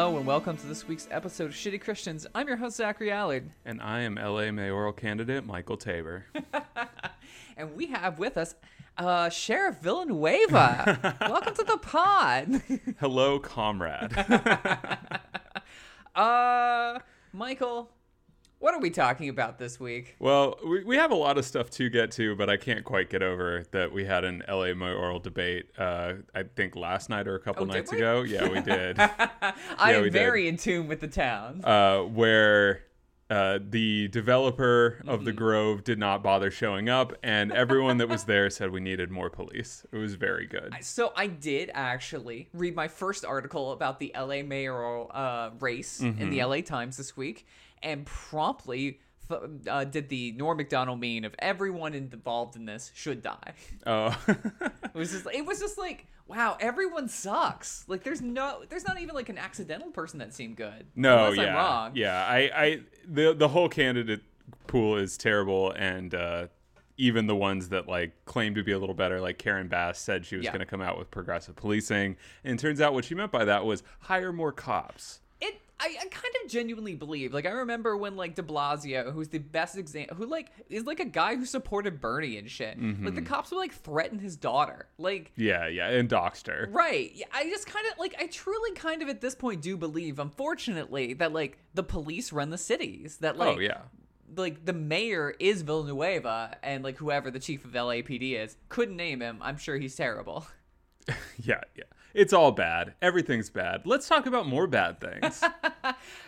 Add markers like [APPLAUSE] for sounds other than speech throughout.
Hello and welcome to this week's episode of Shitty Christians. I'm your host Zachary Allard, [LAUGHS] And I am LA mayoral candidate Michael Tabor. [LAUGHS] and we have with us uh, Sheriff Villanueva. [LAUGHS] welcome to the pod. Hello, comrade. uh, Michael, what are we talking about this week? well, we, we have a lot of stuff to get to, but I can't quite get over that we had an LA mayoral debate, uh, I think last night or a couple Oh, nights ago. Yeah, we did. [LAUGHS] I Yeah, am we did. very in tune with the town. uh, where uh, the developer of Mm-hmm. the Grove did not bother showing up, and everyone that was there said we needed more police. It was very good. So I did actually read my first article about the LA mayoral uh, race in Mm-hmm. the LA Times this week, and promptly th- uh, did the Norm Macdonald mean of everyone involved in this should die. Oh. It was just it was just like wow, everyone sucks. Like there's no there's not even like an accidental person that seemed good. No, yeah, I'm wrong. yeah. I, I, the the whole candidate pool is terrible, and uh, even the ones that like claim to be a little better, like Karen Bass said she was Yeah. going to come out with progressive policing, and it turns out what she meant by that was hire more cops. I, I kind of genuinely believe. Like I remember when like De Blasio, who's the best example, who like is like a guy who supported Bernie and shit. Like Mm-hmm. the cops would like threaten his daughter. Like Yeah, yeah, and doxed her. Right. Yeah, I just kind of like I truly kind of at this point do believe, unfortunately, that like the police run the cities. That like oh yeah, like the mayor is Villanueva and like whoever the chief of LAPD is. Couldn't name him. I'm sure he's terrible. [LAUGHS] yeah, yeah. It's all bad. Everything's bad. Let's talk about more bad things. [LAUGHS]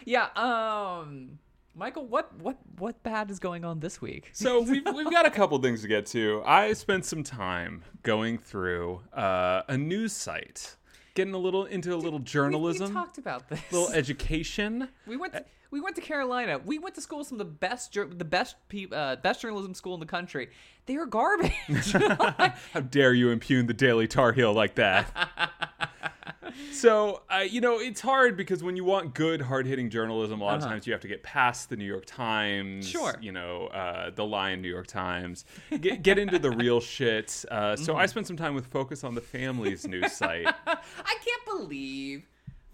Yeah, um Michael, what what what bad is going on this week? So [LAUGHS] we've, we've got a couple things to get to. I spent some time going through uh, a news site, getting a little into a little journalism, We, talked about this. little education. [LAUGHS] we went to, we went to Carolina. We went to school with some of the best the best uh, best journalism school in the country. They are garbage. [LAUGHS] How dare you impugn the Daily Tar Heel like that? [LAUGHS] so, uh, you know, it's hard because when you want good, hard hitting journalism, a lot of Uh-huh. times you have to get past the New York Times, Sure. you know, uh, the Lion New York Times, get, get into the real shit. Uh, so, Mm-hmm. I spent some time with Focus on the Family's news site. [LAUGHS] I can't believe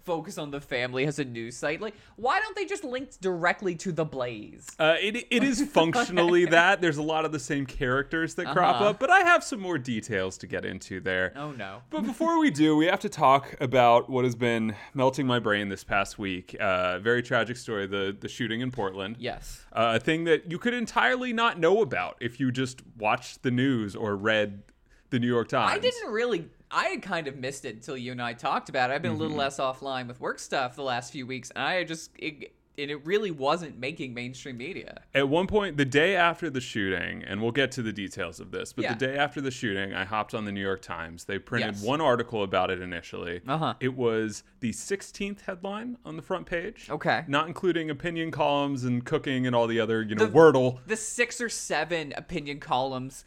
Focus on the Family has a news site. Like, why don't they just link directly to the Blaze? Uh, it, it is [LAUGHS] functionally that. There's a lot of the same characters that crop Uh-huh. up, but I have some more details to get into there. Oh no. But before we do, we have to talk about what has been melting my brain this past week. Uh, very tragic story the, the shooting in Portland. Yes. Uh, a thing that you could entirely not know about if you just watched the news or read the New York Times. I didn't really. I had kind of missed it until you and I talked about it. I've been a little Mm-hmm. less offline with work stuff the last few weeks, and I just it, and it really wasn't making mainstream media. At one point, the day after the shooting, and we'll get to the details of this, but Yeah. the day after the shooting, I hopped on the New York Times. They printed Yes. one article about it initially. Uh-huh. It was the 16th headline on the front page. Okay. Not including opinion columns and cooking and all the other, you know, The- Wordle. The six or seven opinion columns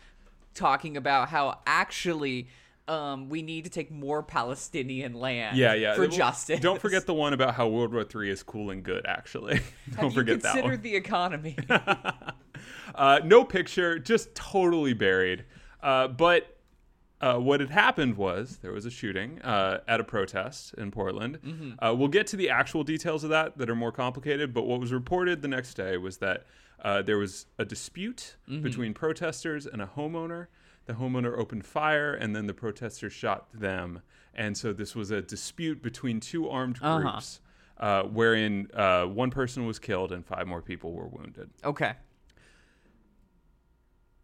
talking about how actually. Um, we need to take more Palestinian land Yeah, yeah. for justice. Don't forget the one about how World War III is cool and good, actually. [LAUGHS] Don't you forget that considered one. the economy? [LAUGHS] Uh, no picture, just totally buried. Uh, but uh, what had happened was there was a shooting uh, at a protest in Portland. Mm-hmm. Uh, we'll get to the actual details of that that are more complicated. But what was reported the next day was that uh, there was a dispute Mm-hmm. between protesters and a homeowner. The homeowner opened fire, and then the protesters shot them. And so this was a dispute between two armed Uh-huh. groups, uh, wherein uh, one person was killed and five more people were wounded. okay.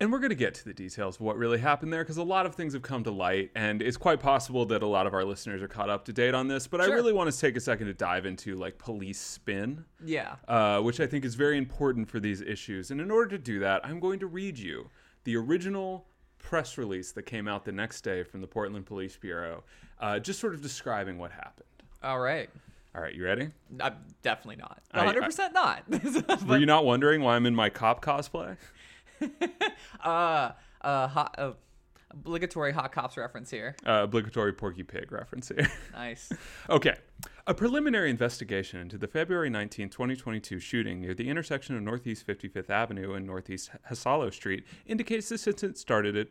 And we're going to get to the details of what really happened there because a lot of things have come to light, and it's quite possible that a lot of our listeners are caught up to date on this. But I really want to take a second to dive into like police spin, Yeah. uh, which I think is very important for these issues. And in order to do that, I'm going to read you the original press release that came out the next day from the Portland Police Bureau, uh, just sort of describing what happened. All right. All right, you ready? I'm definitely not. 100% not. [LAUGHS] Were you not wondering why I'm in my cop cosplay? [LAUGHS] uh, uh, hot, uh, obligatory hot cops reference here. Uh, obligatory Porky Pig reference here. [LAUGHS] Nice. Okay. A preliminary investigation into the February 19, 2022 shooting near the intersection of Northeast 55th Avenue and Northeast Hassalo Street indicates this incident started at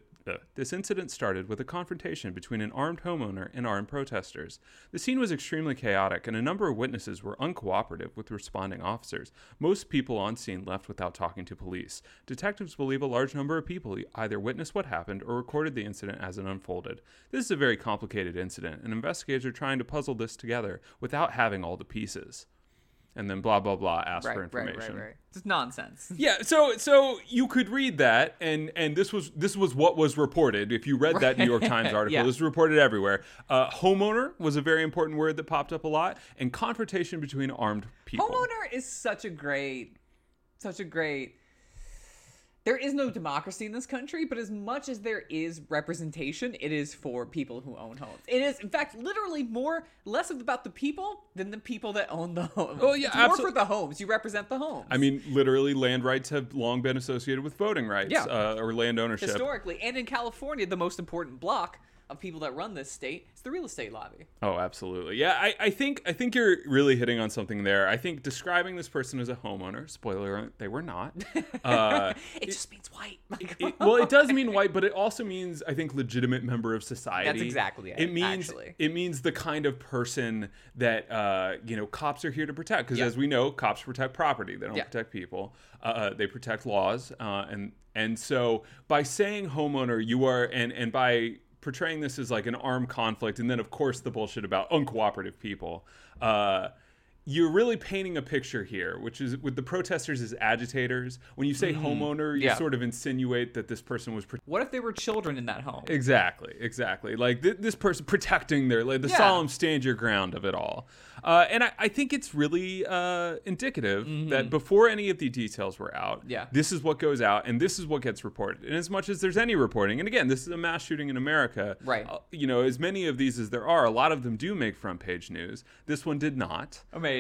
this incident started with a confrontation between an armed homeowner and armed protesters. The scene was extremely chaotic, and a number of witnesses were uncooperative with responding officers. Most people on scene left without talking to police. Detectives believe a large number of people either witnessed what happened or recorded the incident as it unfolded. This is a very complicated incident, and investigators are trying to puzzle this together without having all the pieces. And then blah blah blah. Ask Right, for information. right, right. right. It's nonsense. [LAUGHS] Yeah, so so you could read that, and and this was this was what was reported. If you read that New York Times [LAUGHS] article, Yeah. this was reported everywhere. Uh, homeowner was a very important word that popped up a lot, and confrontation between armed people. Homeowner is such a great, such a great. There is no democracy in this country, but as much as there is representation, it is for people who own homes. It is, in fact, literally more less of about the people than the people that own the homes. Oh, yeah, it's more for the homes. You represent the homes. I mean, literally, land rights have long been associated with voting rights Yeah. uh, or land ownership. historically, and in California, the most important block of people that run this state is the real estate lobby. Oh, absolutely. Yeah, I, I think I think you're really hitting on something there. I think describing this person as a homeowner, spoiler, alert, they were not. [LAUGHS] Uh, It, just means white. it, well, it does mean white, but it also means I think legitimate member of society. That's exactly it, It means actually. it means the kind of person that uh, you know cops are here to protect. Because Yeah. as we know, cops protect property; they don't Yeah. protect people. Uh, they protect laws, uh, and and so by saying homeowner, you are and and by portraying this as like an armed conflict, and then of course the bullshit about uncooperative people. Uh, you're really painting a picture here, which is with the protesters as agitators. When you say homeowner, you Mm-hmm. Yeah. sort of insinuate that this person was pro- what if they were children in that home? exactly, exactly like th- this person protecting their like the Yeah. solemn stand your ground of it all. Uh, and I, I think it's really uh, indicative that before any of the details were out, Mm-hmm. Yeah. this is what goes out and this is what gets reported. And as much as there's any reporting, and again, this is a mass shooting in America, Right. uh, you know, as many of these as there are, a lot of them do make front page news. This one did not. Amazing.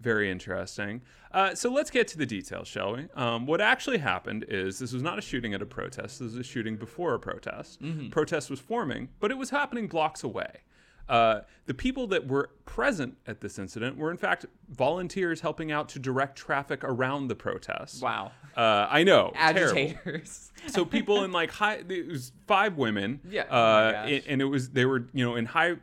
Very interesting. Uh, so let's get to the details, shall we? Um, what actually happened is this was not a shooting at a protest. This was a shooting before a protest. Protest was forming, but it was happening blocks away. Uh, the people that were present at this incident were, in fact, volunteers helping out to direct traffic around the protest. Wow. Uh, I know. Agitators. so people in like high it was five women [LAUGHS] Yeah. uh Oh and it was they were you know in high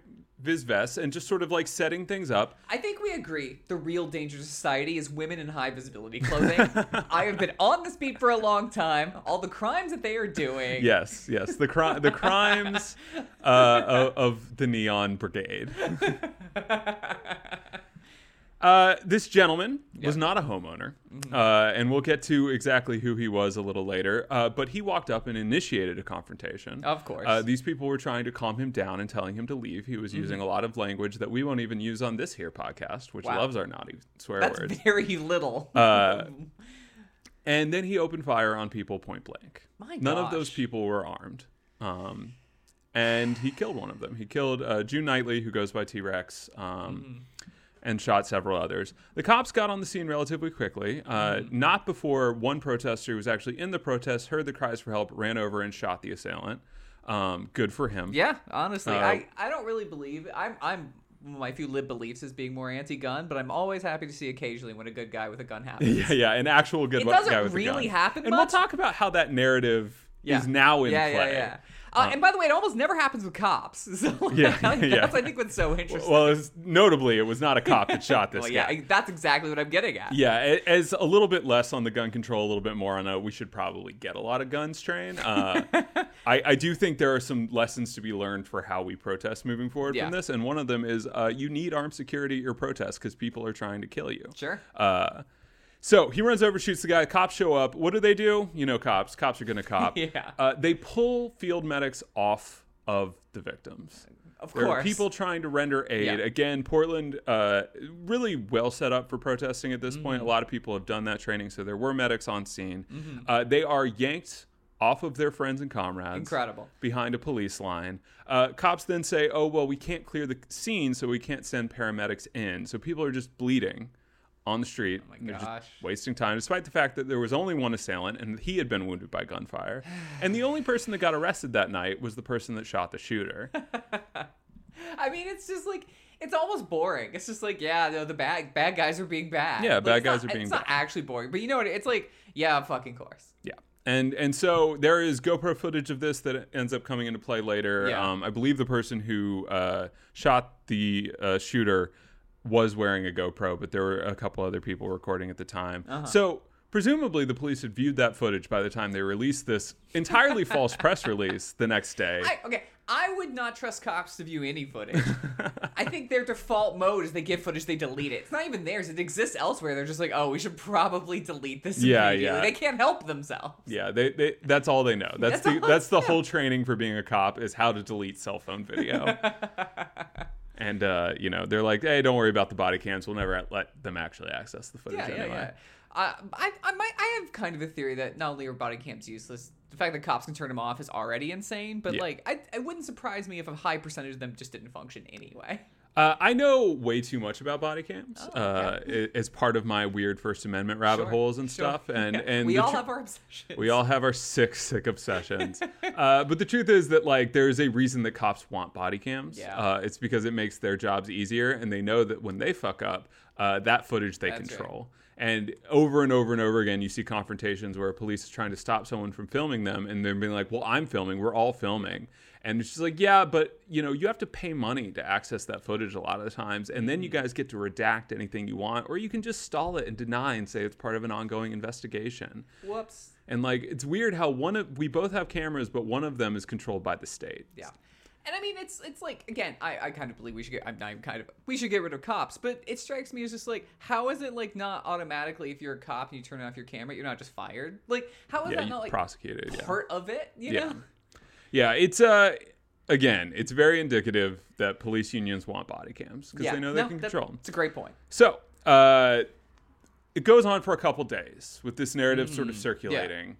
vis vests and just sort of like setting things up I think we agree the real danger to society is women in high visibility clothing. [LAUGHS] I have been on this beat for a long time. All the crimes that they are doing. yes yes the cri- the crimes uh of, of the neon brigade [LAUGHS] Uh, this gentleman was not a homeowner, Mm-hmm. uh, and we'll get to exactly who he was a little later. Uh, but he walked up and initiated a confrontation. Of course. Uh, these people were trying to calm him down and telling him to leave. He was using a lot of language that we won't even use on this here podcast, which Mm-hmm. Wow. loves our naughty swear That's words. very little. Uh, [LAUGHS] and then he opened fire on people point blank. My None of those people were armed. Um, and he killed one of them. He killed uh, June Knightly, who goes by T Rex, um, Mm-hmm. And shot several others. The cops got on the scene relatively quickly, uh, Mm-hmm. not before one protester who was actually in the protest heard the cries for help, ran over and shot the assailant. Um, good for him. yeah, honestly, Uh, I, I don't really believe I'm I'm my few lib beliefs is being more anti-gun, but I'm always happy to see occasionally when a good guy with a gun happens. [LAUGHS] Yeah, yeah, an actual good It doesn't guy with a really gun. happen And much. we'll talk about how that narrative Yeah. is now in yeah, play. yeah, yeah. Uh, and by the way, it almost never happens with cops. [LAUGHS] So like, Yeah, [LAUGHS] like, yeah. that's I think what's so interesting. Well, it's, notably, it was not a cop that shot [LAUGHS] this Well, guy. yeah, that's exactly what I'm getting at. Yeah, as a little bit less on the gun control, a little bit more on a we should probably get a lot of guns train. Uh, I, I do think there are some lessons to be learned for how we protest moving forward Yeah. from this, and one of them is uh, you need armed security at your protest because people are trying to kill you. Sure. So he runs over, shoots the guy. Cops show up. What do they do? You know, cops. Cops are going to cop. [LAUGHS] Yeah. Uh, they pull field medics off of the victims. Of There course. people trying to render aid. Yeah. Again, Portland, uh, really well set up for protesting at this point. Mm-hmm. A lot of people have done that training, so there were medics on scene. Mm-hmm. Uh, they are yanked off of their friends and comrades. Incredible. Behind a police line. Uh, cops then say, oh, well, we can't clear the scene, so we can't send paramedics in. So people are just bleeding on the street. Oh my and they're just gosh. wasting time, despite the fact that there was only one assailant and he had been wounded by gunfire. and the only person that got arrested that night was the person that shot the shooter. [LAUGHS] I mean, it's just like it's almost boring. It's just like, yeah, no, the bad bad guys are being bad. Yeah, Like, bad guys not- are being It's not actually boring, but you know what? It's like, yeah, fucking course. Yeah. And and so there is GoPro footage of this that ends up coming into play later. Yeah. Um, I believe the person who uh, shot the uh, shooter was wearing a GoPro, but there were a couple other people recording at the time. Uh-huh. So presumably the police had viewed that footage by the time they released this entirely [LAUGHS] false press release the next day. I, okay, I would not trust cops to view any footage. I think their default mode is they get footage, they delete it. It's not even theirs; it exists elsewhere. They're just like, oh, we should probably delete this. Yeah, yeah. They can't help themselves. Yeah, they, they that's all they know. That's, That's the that's the whole training for being a cop is how to delete cell phone video. [LAUGHS] and uh, you know, they're like, "Hey, don't worry about the body cams. We'll never let them actually access the footage Yeah, yeah, anyway." yeah. Uh, I, I, might, I have kind of a theory that not only are body cams useless, the fact that cops can turn them off is already insane. But Yeah. like, I, it wouldn't surprise me if a high percentage of them just didn't function anyway. Uh, I know way too much about body cams Oh, uh, okay. i- as part of my weird First Amendment rabbit Sure, holes and sure. stuff. And [LAUGHS] Yeah, and we all tr- have our obsessions. We all have our sick, sick obsessions. [LAUGHS] uh, but the truth is that like there's a reason that cops want body cams. Yeah. Uh, it's because it makes their jobs easier, and they know that when they fuck up, uh, that footage they That's right. control. And over and over and over again, you see confrontations where police is trying to stop someone from filming them, and they're being like, "Well, I'm filming. We're all filming." And she's like, yeah, but you know, you have to pay money to access that footage a lot of the times, and then you Mm-hmm. guys get to redact anything you want, or you can just stall it and deny and say it's part of an ongoing investigation. Whoops. And like it's weird how one of we both have cameras, but one of them is controlled by the state. Yeah. And I mean, it's it's like again, I, I kind of believe we should get. I'm kind of we should get rid of cops, but it strikes me as just like, how is it like not automatically if you're a cop and you turn off your camera, you're not just fired? Like, how is Yeah, that not like prosecuted. Yeah. part of it? You Yeah. know? Yeah, it's uh again, it's very indicative that police unions want body cams because they know they no, can control them. It's a great point. So, uh, it goes on for a couple days with this narrative sort Mm, of circulating.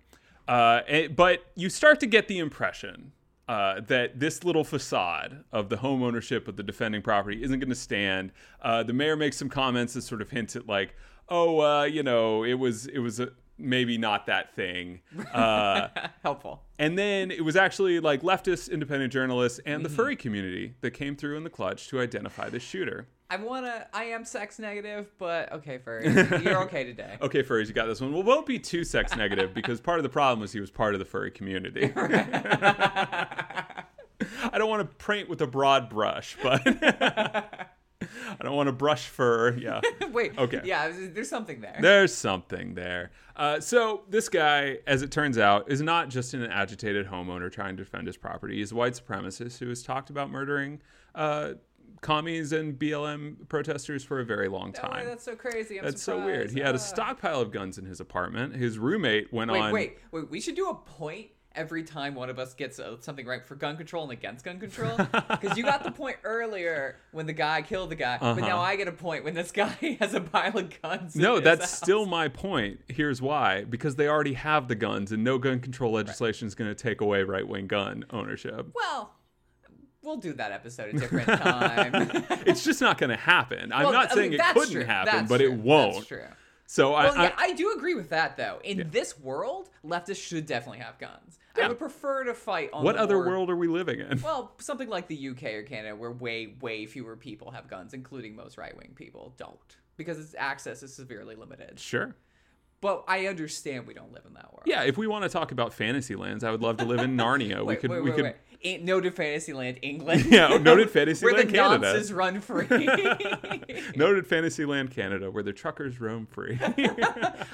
Uh, and- but you start to get the impression uh, that this little facade of the home ownership of the defending property isn't going to stand. Uh, the mayor makes some comments that sort of hint at like, oh, uh, you know, it was it was a, maybe not that thing. [LAUGHS] Uh, Helpful. and then it was actually like leftist independent journalists and the Mm-hmm. furry community that came through in the clutch to identify the shooter. I wanna. I am sex negative, but okay, Furry, [LAUGHS] you're okay today. Okay, furries, you got this one. Well, won't be too sex negative because part of the problem was he was part of the furry community. [LAUGHS] I don't want to paint with a broad brush, but I don't want to brush fur. Yeah, [LAUGHS] Wait. Okay. Yeah, there's something there. there's something there. Uh, so this guy, as it turns out, is not just an agitated homeowner trying to defend his property. He's a white supremacist who has talked about murdering uh, commies and BLM protesters for a very long Oh, time. that's so crazy. I'm That's so weird. He had a stockpile of guns in his apartment. His roommate went Wait, on. wait, wait. We should do a point every time one of us gets uh, something right for gun control and against gun control. [LAUGHS] Because you got the point earlier when the guy killed the guy, but now Uh-huh. I get a point when this guy [LAUGHS] has a pile of guns. No, that's house. still my point. Here's why: because they already have the guns, and no gun control legislation is going to take away right-wing gun ownership. Well, we'll do that episode a different time. [LAUGHS] It's just not going to happen. I'm Well, not I saying mean, it couldn't true. happen, That's but true. it won't. That's true. So I, Well, I, yeah, I do agree with that though. In this world, leftists should definitely have guns. I would prefer to fight on what the other more- world are we living in? Well, something like the UK or Canada, where way, way fewer people have guns, including most right wing people, don't. Because its access is severely limited. Sure. But I understand we don't live in that world. Yeah, if we want to talk about fantasy lands, I would love to live in [LAUGHS] Narnia. we could, wait, we wait, could. Noted Fantasyland, England. [LAUGHS] Yeah, noted [LAUGHS] Fantasyland, Canada. Where the Canada. nonces run free. [LAUGHS] Noted Fantasyland, Canada, where the truckers roam free.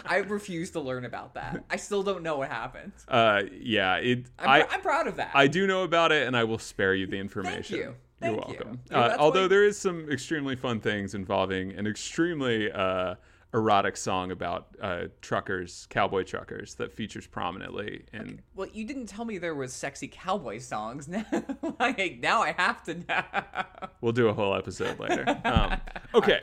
I refuse to learn about that. I still don't know what happened. uh, yeah, it. I'm, I, pr- I'm proud of that. I do know about it, and I will spare you the information. you. are Thank you. welcome. Yeah, Uh, although why- there is some extremely fun things involving an extremely uh, erotic song about uh, truckers, cowboy truckers, that features prominently in. Well, you didn't tell me there was sexy cowboy songs. Now, [LAUGHS] like, now I have to know. We'll do a whole episode later. [LAUGHS] Um, okay.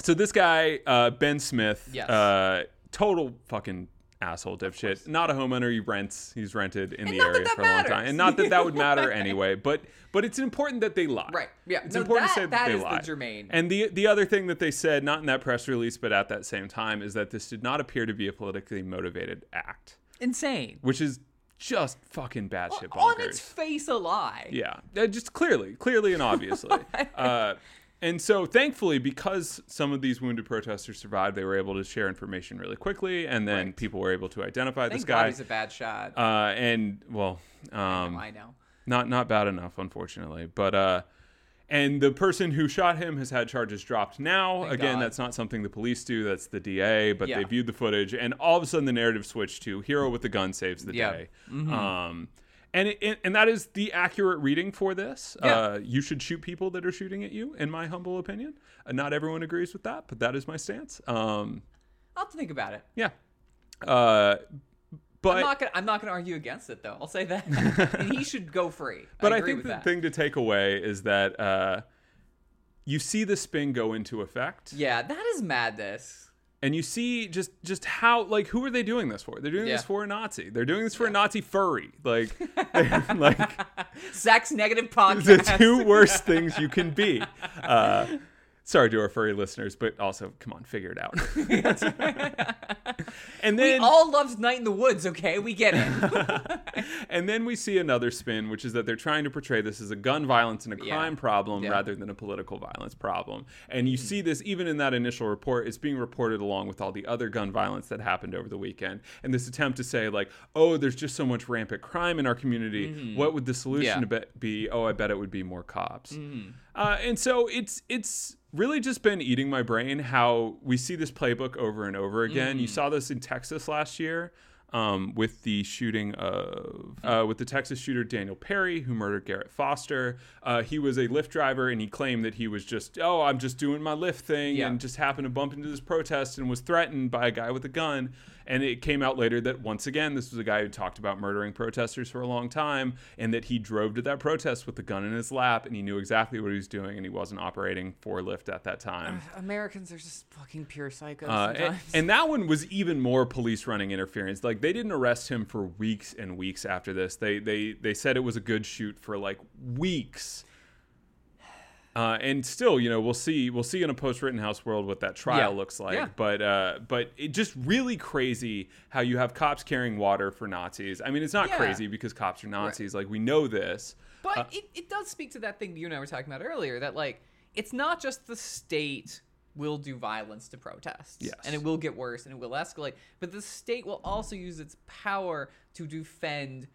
So this guy, uh, Ben Smith, Yes. uh, total fucking asshole dipshit. Not a homeowner. He rents. He's rented in And the not that area that for a long time, and not that that would matter [LAUGHS] anyway. But but it's important that they lie. Right. Yeah. It's No, important that- to say that, they is the germane. And the the other thing that they said, not in that press release, but at that same time, is that this did not appear to be a politically motivated act, Insane. which is just fucking batshit On bonkers. its face, a lie. Yeah, uh, just clearly, clearly and obviously. [LAUGHS] uh, And so, thankfully, because some of these wounded protesters survived, they were able to share information really quickly, and then Right. people were able to identify Thank this God guy. he's a bad shot. uh, and well, um, I know. not not bad enough, unfortunately. But uh, and the person who shot him has had charges dropped now. Thank Again, God. that's not something the police do. That's the DA. But Yeah. they viewed the footage, and all of a sudden the narrative switched to hero with the gun saves the Yeah. day. Mm-hmm. Um, and it, and that is the accurate reading for this. Yeah. Uh, you should shoot people that are shooting at you, in my humble opinion. Uh, not everyone agrees with that, but that is my stance. Um, I'll have to think about it. yeah. Uh, but I'm not gonna. I'm not gonna argue against it though. I'll say that. [LAUGHS] and he should go free. But I, agree think the that. thing to take away is that uh, you see the spin go into effect, yeah, that is madness. And you see just just how like who are they doing this for? They're doing this for a Nazi. They're doing this for a Nazi furry. Like, [LAUGHS] like Sex negative [LAUGHS] podcast. the two worst things you can be. Uh, sorry to our furry listeners, but also come on, figure it out. [LAUGHS] and then we all loved Night in the Woods. Okay, we get it. [LAUGHS] and then we see another spin, which is that they're trying to portray this as a gun violence and a Yeah. crime problem Yeah. rather than a political violence problem. And you see this even in that initial report, it's being reported along with all the other gun violence that happened over the weekend. And this attempt to say, like, oh, there's just so much rampant crime in our community. What would the solution Mm-hmm. Yeah. Mm-hmm. be- be? Oh, I bet it would be more cops. Uh, and so it's it's really just been eating my brain how we see this playbook over and over again. Mm. You saw this in Texas last year um, with the shooting of uh, with the Texas shooter Daniel Perry, who murdered Garrett Foster. Uh, he was a Lyft driver, and he claimed that he was just oh, I'm just doing my Lyft thing, Yeah. and just happened to bump into this protest and was threatened by a guy with a gun. And it came out later that once again, this was a guy who talked about murdering protesters for a long time, and that he drove to that protest with the gun in his lap, and he knew exactly what he was doing, and he wasn't operating for Lyft at that time. Americans are just fucking pure psychos Uh, and, and that one was even more police running interference. Like they didn't arrest him for weeks and weeks after this. They they they said it was a good shoot for like weeks. Uh, and still, you know, we'll see. We'll see in a post Rittenhouse world what that trial Yeah. looks like. Yeah. But uh, but it just really crazy how you have cops carrying water for Nazis. I mean, it's not Yeah. crazy because cops are Nazis. Like we know this. But Uh, it, it does speak to that thing you and I were talking about earlier that, like, it's not just the state will do violence to protests. Yes. And it will get worse and it will escalate. But the state will also use its power to defend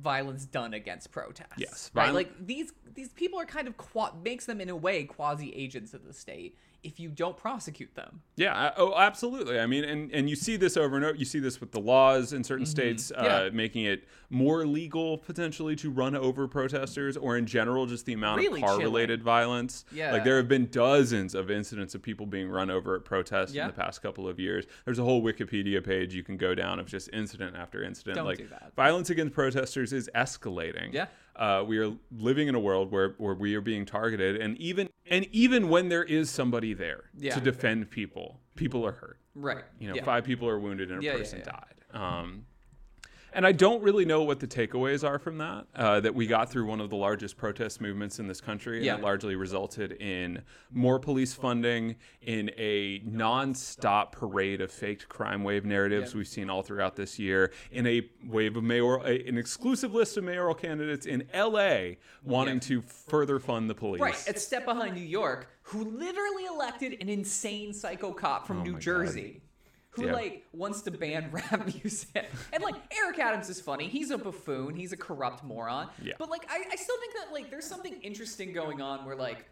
violence done against protests. Yes, Right? like, these, these people are kind of, qua- makes them in a way quasi agents of the state if you don't prosecute them. Yeah. uh, Oh, absolutely. I mean, and, and you see this over and over. You see this with the laws in certain states, uh, Mm-hmm. Yeah. making it more legal potentially to run over protesters, or in general, just the amount Really of car-related violence. Yeah. Like there have been dozens of incidents of people being run over at protests Yeah. in the past couple of years. There's a whole Wikipedia page you can go down of just incident after incident. Don't like do that. violence against protesters is escalating. Yeah. Uh, we are living in a world where, where we are being targeted, and even and even when there is somebody there Yeah. to defend people, people are hurt. Right. You know, yeah. five people are wounded and a Yeah, person died. Um, and I don't really know what the takeaways are from that. Uh, that we got through one of the largest protest movements in this country, and Yeah. it largely resulted in more police funding, in a non-stop parade of faked crime wave narratives Yeah. we've seen all throughout this year, in a wave of mayoral, a, an exclusive list of mayoral candidates in L.A. wanting Yeah. to further fund the police. Right, it's step behind New York, who literally elected an insane psycho cop from Oh New Jersey. God. Who Yeah. like wants to ban [LAUGHS] rap music? And like Eric Adams is funny. He's a buffoon. He's a corrupt moron. Yeah. But like I, I still think that like there's something interesting going on where like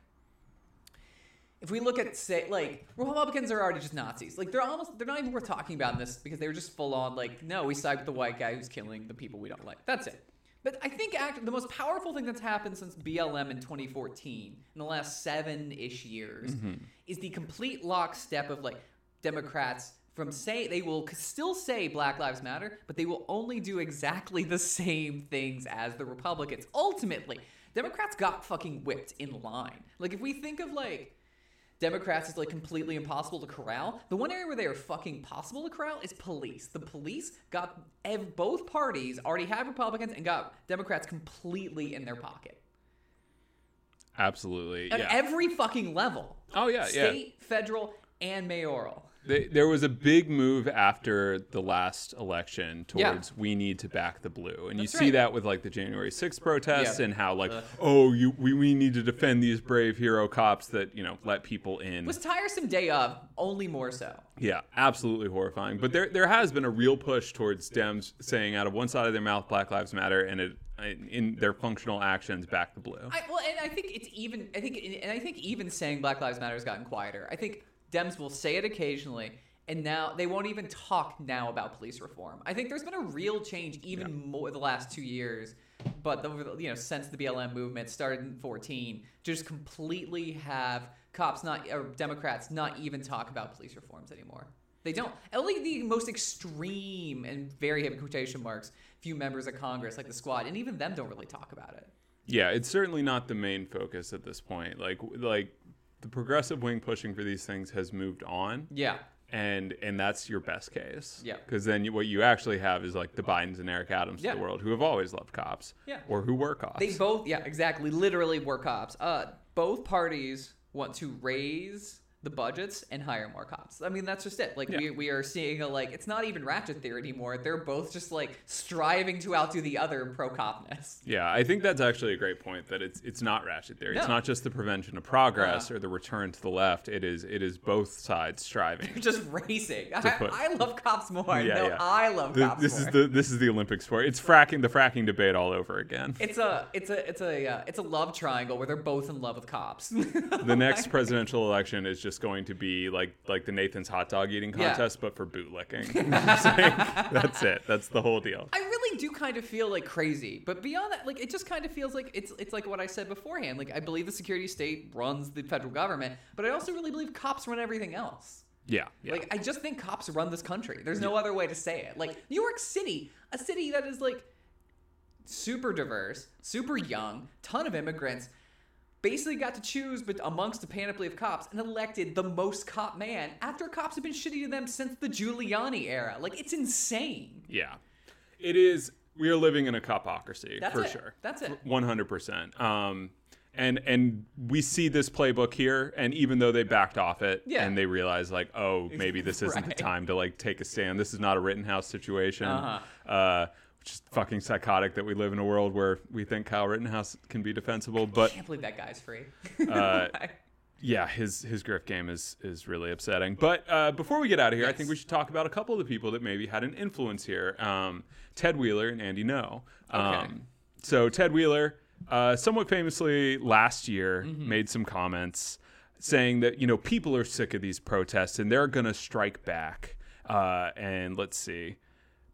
if we look at say like Republicans are already just Nazis. Like they're almost they're not even worth talking about in this because they were just full on like no we side with the white guy who's killing the people we don't like. That's it. But I think act- the most powerful thing that's happened since BLM in 2014 in the last seven ish years mm-hmm. is the complete lockstep of like Democrats from say they will still say Black Lives Matter, but they will only do exactly the same things as the Republicans. Ultimately, Democrats got fucking whipped in line. Like if we think of like Democrats is like completely impossible to corral. The one area where they are fucking possible to corral is police. The police got ev- both parties already have Republicans and got Democrats completely in their pocket Absolutely. at yeah. every fucking level. oh yeah. Yeah. State, federal, and mayoral. They, there was a big move after the last election Yeah. towards we need to back the blue, and That's you see right. that with like the January 6th protests Yeah. and how like uh-huh. oh you we, we need to defend these brave hero cops that you know let people in. was tiresome day of, only more so. Yeah, absolutely horrifying. But there there has been a real push towards Dems saying out of one side of their mouth Black Lives Matter and it in their functional actions back the blue. I, well, and I think it's even. I think, and I think even saying Black Lives Matter has gotten quieter. I think Dems will say it occasionally, and now they won't even talk now about police reform. I think there's been a real change, even more the last two years. But the, you know, since the BLM movement started in 14, just completely have cops not or Democrats not even talk about police reforms anymore. They don't. Only the most extreme and very heavy quotation marks few members of Congress, like the squad, and even them don't really talk about it. Yeah, it's certainly not the main focus at this point. Like like the progressive wing pushing for these things has moved on. Yeah. and and that's your best case. Yeah. Because then you, what you actually have is like the Bidens and Eric Adams Yeah. of the world who have always loved cops. Yeah. Or who were cops. They both, yeah, exactly. Literally were cops. Uh, both parties want to raise the budgets and hire more cops. I mean, that's just it. Like we, Yeah. we are seeing a like it's not even ratchet theory anymore. They're both just like striving to outdo the other in pro copness. yeah, I think that's actually a great point. That it's it's not ratchet theory. It's not just the prevention of progress Uh-huh. or the return to the left. It is it is both sides striving. They're just racing. [LAUGHS] I, put- I love cops more. Yeah, no, yeah. I love The- cops this more. is the this is the Olympic sport. It's fracking the fracking debate all over again. it's a it's a it's a uh, it's a love triangle where they're both in love with cops. the [LAUGHS] next presidential election is just going to be like like the Nathan's hot dog eating Yeah. contest, but for bootlicking. [LAUGHS] [LAUGHS] That's it. That's the whole deal. I really do kind of feel like crazy, but beyond that, like it just kind of feels like it's it's like what I said beforehand. Like I believe the security state runs the federal government, but I also really believe cops run everything else. Yeah. yeah. Like I just think cops run this country. There's no other way to say it. Like New York City, a city that is like super diverse, super young, ton of immigrants, basically got to choose but amongst a panoply of cops and elected the most cop man after cops have been shitty to them since the Giuliani era. Like it's insane. Yeah, it is. We are living in a copocracy That's for it. sure. That's it. One hundred percent. Um, and and we see this playbook here, and even though they backed off it, Yeah. and they realize like, oh, maybe this isn't the [LAUGHS] time to like take a stand. This is not a Rittenhouse situation. Uh-huh. Uh, is fucking psychotic that we live in a world where we think Kyle Rittenhouse can be defensible, but I can't believe that guy's free. Uh, yeah, his his grift game is is really upsetting. But uh, before we get out of here, I think we should talk about a couple of the people that maybe had an influence here. Um, Ted Wheeler and Andy Ngo. Um, Okay. So Ted Wheeler, uh, somewhat famously last year, Mm-hmm. made some comments saying that you know people are sick of these protests and they're gonna strike back. Uh, and let's see.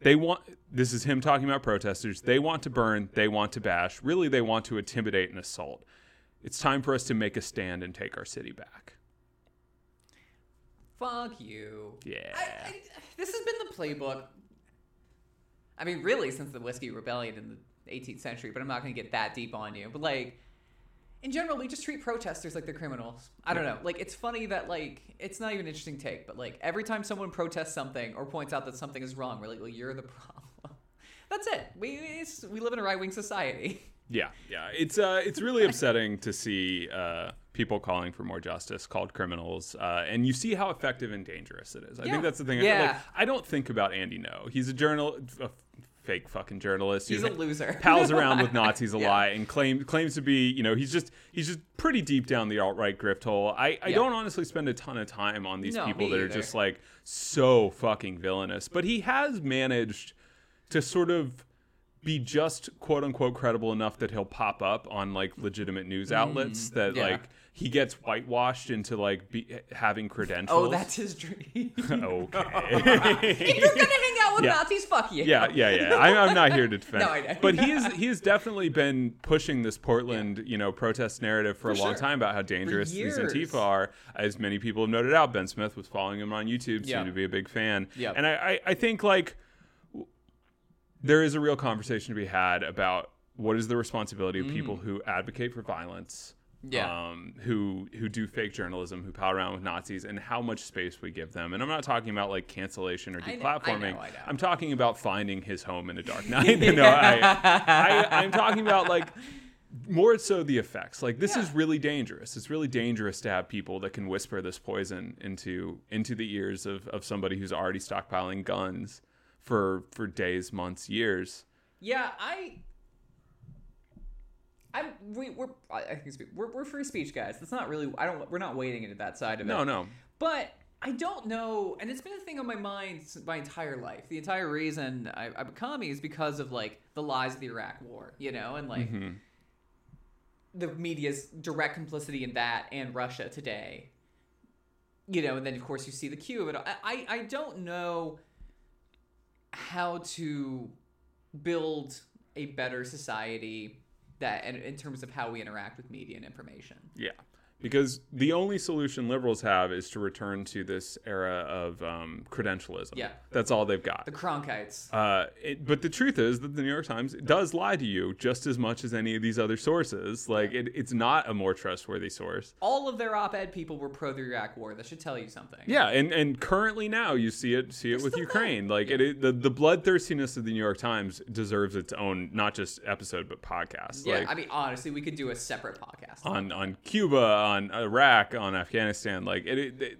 They want this is him talking about protesters. They want to burn, they want to bash. Really, they want to intimidate and assault. It's time for us to make a stand and take our city back. Fuck you. Yeah. I, I, this has been the playbook. I mean, really, since the Whiskey Rebellion in the 18th century, but I'm not going to get that deep on you. But, like, in general, we just treat protesters like they're criminals. I don't know. Like, it's funny that, like, it's not even an interesting take, but, like, every time someone protests something or points out that something is wrong, we're like, well, you're the problem. [LAUGHS] That's it. We, it's, we live in a right wing society. [LAUGHS] Yeah, yeah. It's uh, it's really upsetting to see uh, people calling for more justice called criminals, uh, and you see how effective and dangerous it is. I Yeah. think that's the thing. Yeah. Like, I don't think about Andy Ngo, he's a journal, a fake fucking journalist. He's a loser. [LAUGHS] Pals around with Nazis a Yeah. lot and claims claims to be. You know, he's just he's just pretty deep down the alt right grift hole. I, I Yeah. don't honestly spend a ton of time on these No, people that are just like so fucking villainous. But he has managed to sort of be just quote unquote credible enough that he'll pop up on like legitimate news outlets that Mm, yeah. like he gets whitewashed into like be, having credentials. Oh, that's his dream. [LAUGHS] okay. [LAUGHS] if you're going to hang out with Yeah. Nazis, fuck you. yeah, yeah, yeah. I'm, I'm not here to defend. [LAUGHS] No, I know. But he is he has definitely been pushing this Portland, you know, protest narrative for, For a long sure. time about how dangerous these. Antifa are. As many people have noted out, Ben Smith was following him on YouTube, Yeah. seemed to be a big fan. Yeah. And I, I, I think like there is a real conversation to be had about what is the responsibility of mm. people who advocate for violence. Yeah. Um, who who do fake journalism, who pal around with Nazis, and how much space we give them. And I'm not talking about like cancellation or know- deplatforming. know, I know. I'm talking about finding his home in a dark [LAUGHS] night. no, I, I, I'm talking about like more so the effects. Like this is really dangerous. It's really dangerous to have people that can whisper this poison into into the ears of, of somebody who's already stockpiling guns for for days, months, years. Yeah, I. I'm we, we're I think it's- we're we're free speech guys. That's not really I don't we're not wading into that side of it. No, no. But I don't know, and it's been a thing on my mind my entire life. The entire reason I, I become me is because of like the lies of the Iraq War, you know, and like Mm-hmm. the media's direct complicity in that and Russia today. You know, and then of course you see the cue of it. I, I don't know how to build a better society that in, in terms of how we interact with media and information. Yeah. Because the only solution liberals have is to return to this era of um, credentialism. Yeah. That's all they've got. The Cronkites. Uh, it, but the truth is that the New York Times does lie to you just as much as any of these other sources. Like, it, it's not a more trustworthy source. all of their op-ed people were pro the Iraq War. That should tell you something. Yeah, and, and currently now you see it see it with Ukraine. Like it, it, the the bloodthirstiness of the New York Times deserves its own not just episode but podcast. Yeah, like I mean, honestly, we could do a separate podcast. on on Cuba, on Iraq, on Afghanistan. Like it, it, it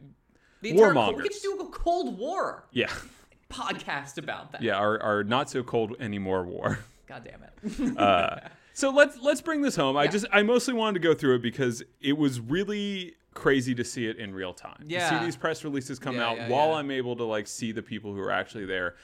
The warmongers. We could just do a Cold War yeah, [LAUGHS] podcast about that. yeah, our, our not so cold anymore war. God damn it. [LAUGHS] Uh, so let's let's bring this home. I just I mostly wanted to go through it because it was really crazy to see it in real time. To Yeah. see these press releases come Yeah, out yeah, while yeah. I'm able to like see the people who are actually there.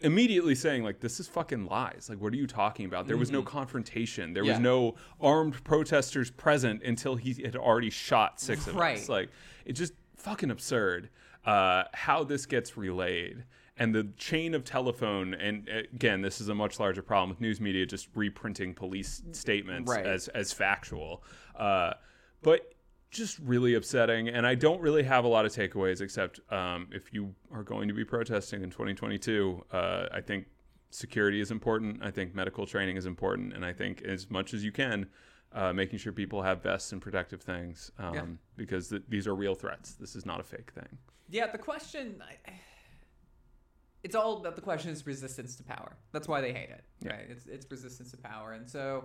Immediately saying like this is fucking lies. Like what are you talking about? There was no confrontation. There was Mm-hmm. No armed protesters present until he had already shot six of us. Right. Like it's just fucking absurd uh, how this gets relayed and the chain of telephone and uh, again this is a much larger problem with news media just reprinting police statements Right. as as factual uh, but just really upsetting and i don't really have a lot of takeaways except um, if you are going to be protesting in 2022 uh, i think security is important i think medical training is important and i think as much as you can uh, making sure people have vests and protective things um, Yeah. because th- these are real threats this is not a fake thing yeah, the question. I- It's all about the question is resistance to power. That's why they hate it. Yeah. Right? It's it's resistance to power, and so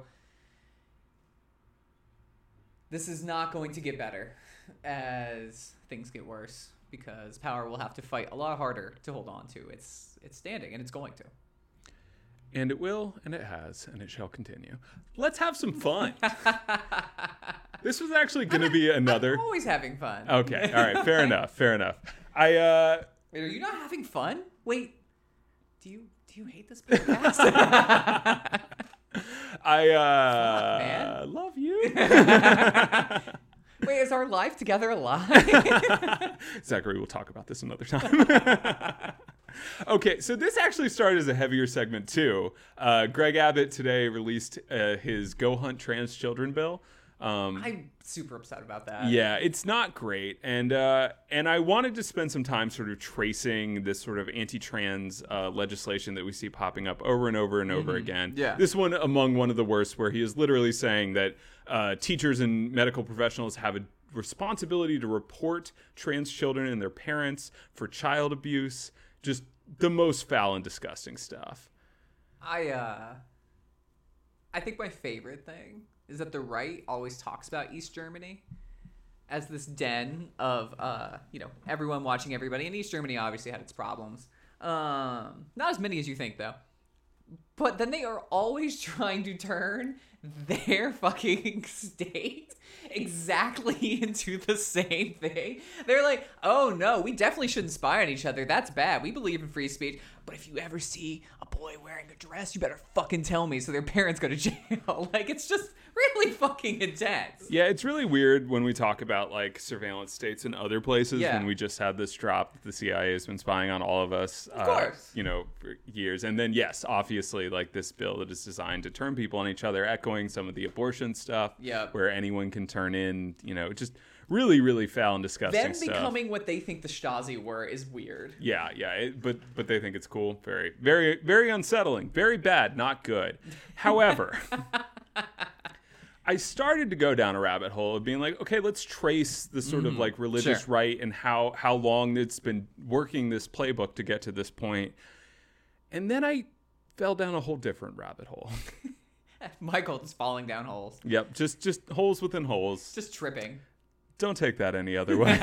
this is not going to get better as things get worse because power will have to fight a lot harder to hold on to. It's it's standing and it's going to. And it will, and it has, and it shall continue. Let's have some fun. [LAUGHS] this was actually going to be another. I'm always having fun. Okay, all right, fair [LAUGHS] enough, fair enough. I, uh, Wait, are you not having fun? Wait, do you do you hate this podcast? [LAUGHS] I, uh, man. love you. [LAUGHS] Wait, is our life together a lie? [LAUGHS] Zachary, we'll talk about this another time. [LAUGHS] okay, so this actually started as a heavier segment too. Uh, Greg Abbott today released uh, his Go Hunt Trans Children bill. Um, I'm super upset about that. Yeah, it's not great, and uh, and I wanted to spend some time sort of tracing this sort of anti-trans uh, legislation that we see popping up over and over and over again. Mm-hmm. Yeah. this one among one of the worst, where he is literally saying that uh, teachers and medical professionals have a responsibility to report trans children and their parents for child abuse. Just the most foul and disgusting stuff. I uh I think my favorite thing is that the right always talks about East Germany as this den of uh, you know, everyone watching everybody. And East Germany obviously had its problems. Um not as many as you think though. But then they are always [LAUGHS] trying to turn their [LAUGHS] fucking state exactly [LAUGHS] into the same thing. They're like, oh no, we definitely shouldn't spy on each other. That's bad. We believe in free speech. But if you ever see a boy wearing a dress, you better fucking tell me so their [LAUGHS] parents go to jail. like, it's just really fucking intense. Yeah, it's really weird when we talk about like surveillance states in other places Yeah. when we just had this drop that the CIA has been spying on all of us, of uh, course. you know, for years. And then yes, obviously, like this bill that is designed to turn people on each other, echoing some of the abortion stuff, Yep. where anyone can turn in, you know, just really, really foul and disgusting Them stuff. becoming what they think the Stasi were is weird. Yeah, yeah, it, but but they think it's cool. Very, very, very unsettling. Very bad. Not good. However, [LAUGHS] I started to go down a rabbit hole of being like, okay, let's trace the sort of like religious Mm-hmm. Sure. right and how how long it's been working this playbook to get to this point. And then I fell down a whole different rabbit hole. [LAUGHS] [LAUGHS] Michael just falling down holes, Yep, just just holes within holes. just tripping. Don't take that any other way.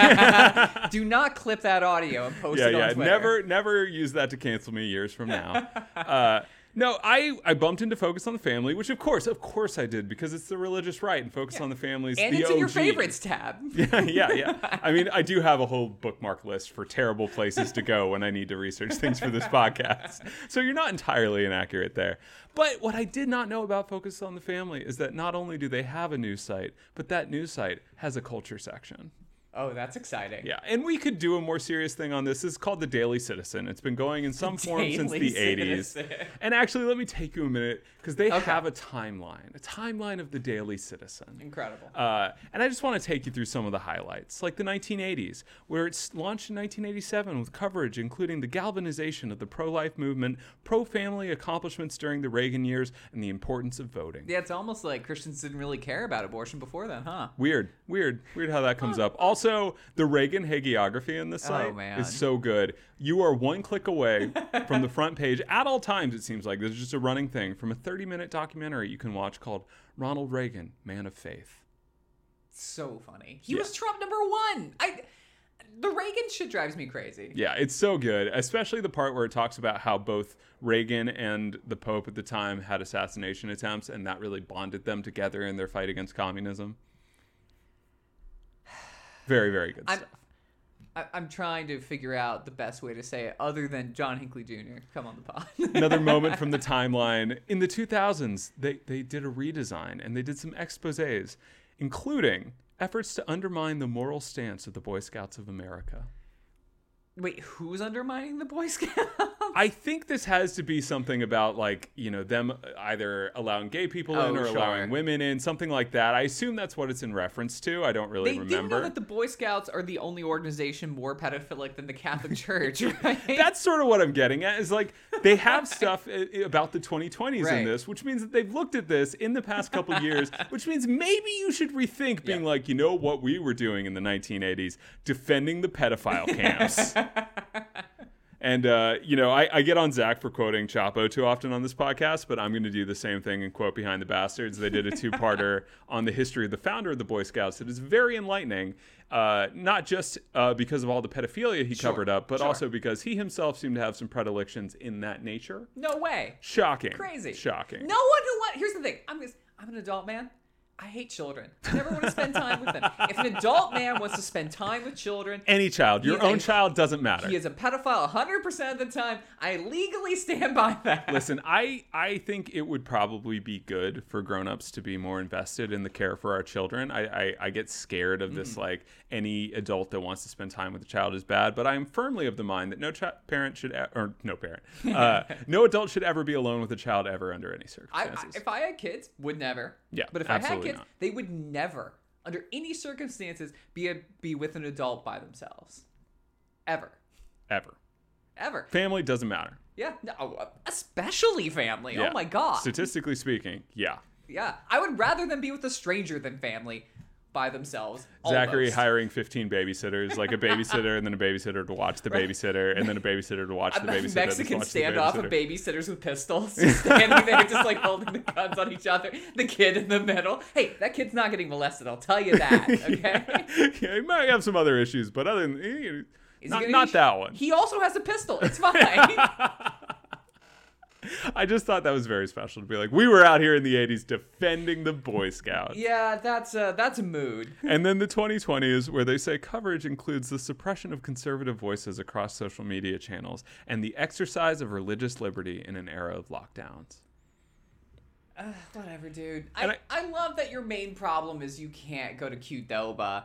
[LAUGHS] Do not clip that audio and post yeah, it on yeah. Twitter. Never, never use that to cancel me years from now. [LAUGHS] uh, no, I I bumped into Focus on the Family, which of course, of course, I did because it's the religious right, and Focus on the Family is And the it's in your favorites tab. [LAUGHS] yeah, yeah, yeah. [LAUGHS] I mean, I do have a whole bookmark list for terrible places to go when I need to research things for this podcast. So you're not entirely inaccurate there. But what I did not know about Focus on the Family is that not only do they have a news site, but that news site has a culture section. Oh, that's exciting. Yeah, and we could do a more serious thing on this. It's called the Daily Citizen. It's been going in some [LAUGHS] form since Daily the 80s. And actually, let me take you a minute because they Okay. have a timeline, a timeline of the Daily Citizen. Incredible. Uh, and I just want to take you through some of the highlights, like the 1980s, where it's launched in 1987 with coverage including the galvanization of the pro life movement, pro family accomplishments during the Reagan years, and the importance of voting. yeah, it's almost like Christians didn't really care about abortion before then, huh? Weird, weird, weird how that comes up. Also, the Reagan hagiography in this oh, site Oh, man. is so good. You are one click away [LAUGHS] from the front page at all times, it seems like. There's just a running thing from a 30 minute documentary you can watch called Ronald Reagan, Man of Faith. So funny. He Yeah. was Trump number one. I the Reagan shit drives me crazy. Yeah, it's so good, especially the part where it talks about how both Reagan and the Pope at the time had assassination attempts, and that really bonded them together in their fight against communism. Very, very good I'm stuff. I, I'm trying to figure out the best way to say it other than John Hinckley Jr. Come on the pod. Another moment from the [LAUGHS] timeline. In the 2000s, they, they did a redesign and they did some exposes, including efforts to undermine the moral stance of the Boy Scouts of America. Wait, who's undermining the Boy Scouts? I think this has to be something about like you know them either allowing gay people in Oh, or sure. allowing women in, something like that. I assume that's what it's in reference to. I don't really They remember. know that the Boy Scouts are the only organization more pedophilic than the Catholic [LAUGHS] Church, right? that's sort of what I'm getting at. Is like they have [LAUGHS] stuff about the 2020s in this, which means that they've looked at this in the past couple [LAUGHS] years, which means maybe you should rethink being Yeah. like, you know what we were doing in the 1980s, defending the pedophile camps. And uh, you know, I, I get on Zach for quoting Chapo too often on this podcast, but I'm going to do the same thing and quote Behind the Bastards. They did a [LAUGHS] two-parter on the history of the founder of the Boy Scouts. It is very enlightening, uh, not just uh, because of all the pedophilia he Sure, covered up, but sure. also because he himself seemed to have some predilections in that nature. no way. Shocking, Crazy. shocking. No one who. Here's the thing. I'm just, I'm an adult man. I hate children. I never want to spend time with them. If an adult man wants to spend time with children, Any child, your own a- child doesn't matter. he is a pedophile 100% of the time. I legally stand by that. Listen, I I think it would probably be good for grown-ups to be more invested in the care for our children. I I, I get scared of this like any adult that wants to spend time with a child is bad, but I am firmly of the mind that no chi- parent should e- or no parent, uh, [LAUGHS] no adult should ever be alone with a child ever under any I, I, circumstances. if I had kids, would never. Yeah, But if I had absolutely kids, not. they would never, under any circumstances, be a, be with an adult by themselves. Ever. ever. Ever. Family doesn't matter. Yeah. No, uh, especially family. Yeah. Oh my god. Statistically speaking, yeah. yeah. I would rather them be with a stranger than family by themselves. Zachary almost. hiring 15 babysitters, like a [LAUGHS] babysitter and then a babysitter to watch the babysitter and then a babysitter to watch the babysitter. Mexican to watch the standoff of babysitters with pistols, [LAUGHS] standing there, just like holding the guns on each other. The kid in the middle. Hey, that kid's not getting molested. I'll tell you that. [LAUGHS] Okay. yeah, he might have some other issues, but other than he- Is not, not be- that one. He also has a pistol. It's fine. I just thought that was very special to be like, we were out here in the 80s defending the Boy Scouts. yeah, that's a that's a mood. And then the 2020s, where they say coverage includes the suppression of conservative voices across social media channels and the exercise of religious liberty in an era of lockdowns. Uh, whatever, dude. And I, I love that your main problem is you can't go to Qdoba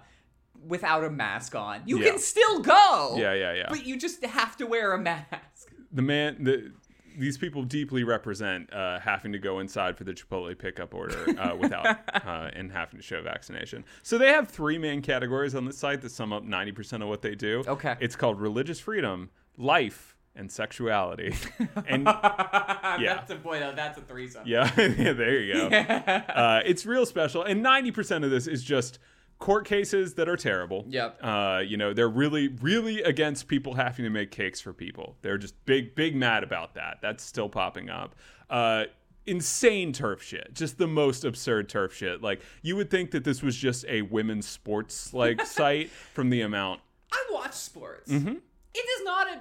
without a mask on. You Yeah. can still go. Yeah, yeah, yeah. But you just have to wear a mask. the man the these people deeply represent uh, having to go inside for the Chipotle pickup order uh, [LAUGHS] without uh, and having to show vaccination. So they have three main categories on the site that sum up ninety percent of what they do. Okay. it's called religious freedom, life, and sexuality. [LAUGHS] And yeah, That's a boy. That's a threesome. yeah, [LAUGHS] yeah, there you go. Uh, it's real special, and ninety percent of this is just court cases that are terrible. Yep. Uh, you know, they're really, really against people having to make cakes for people. They're just big, big mad about that. That's still popping up. Uh, insane turf shit. Just the most absurd turf shit. Like you would think that this was just a women's sports like [LAUGHS] site from the amount. I watch sports. Mm-hmm. It is not a.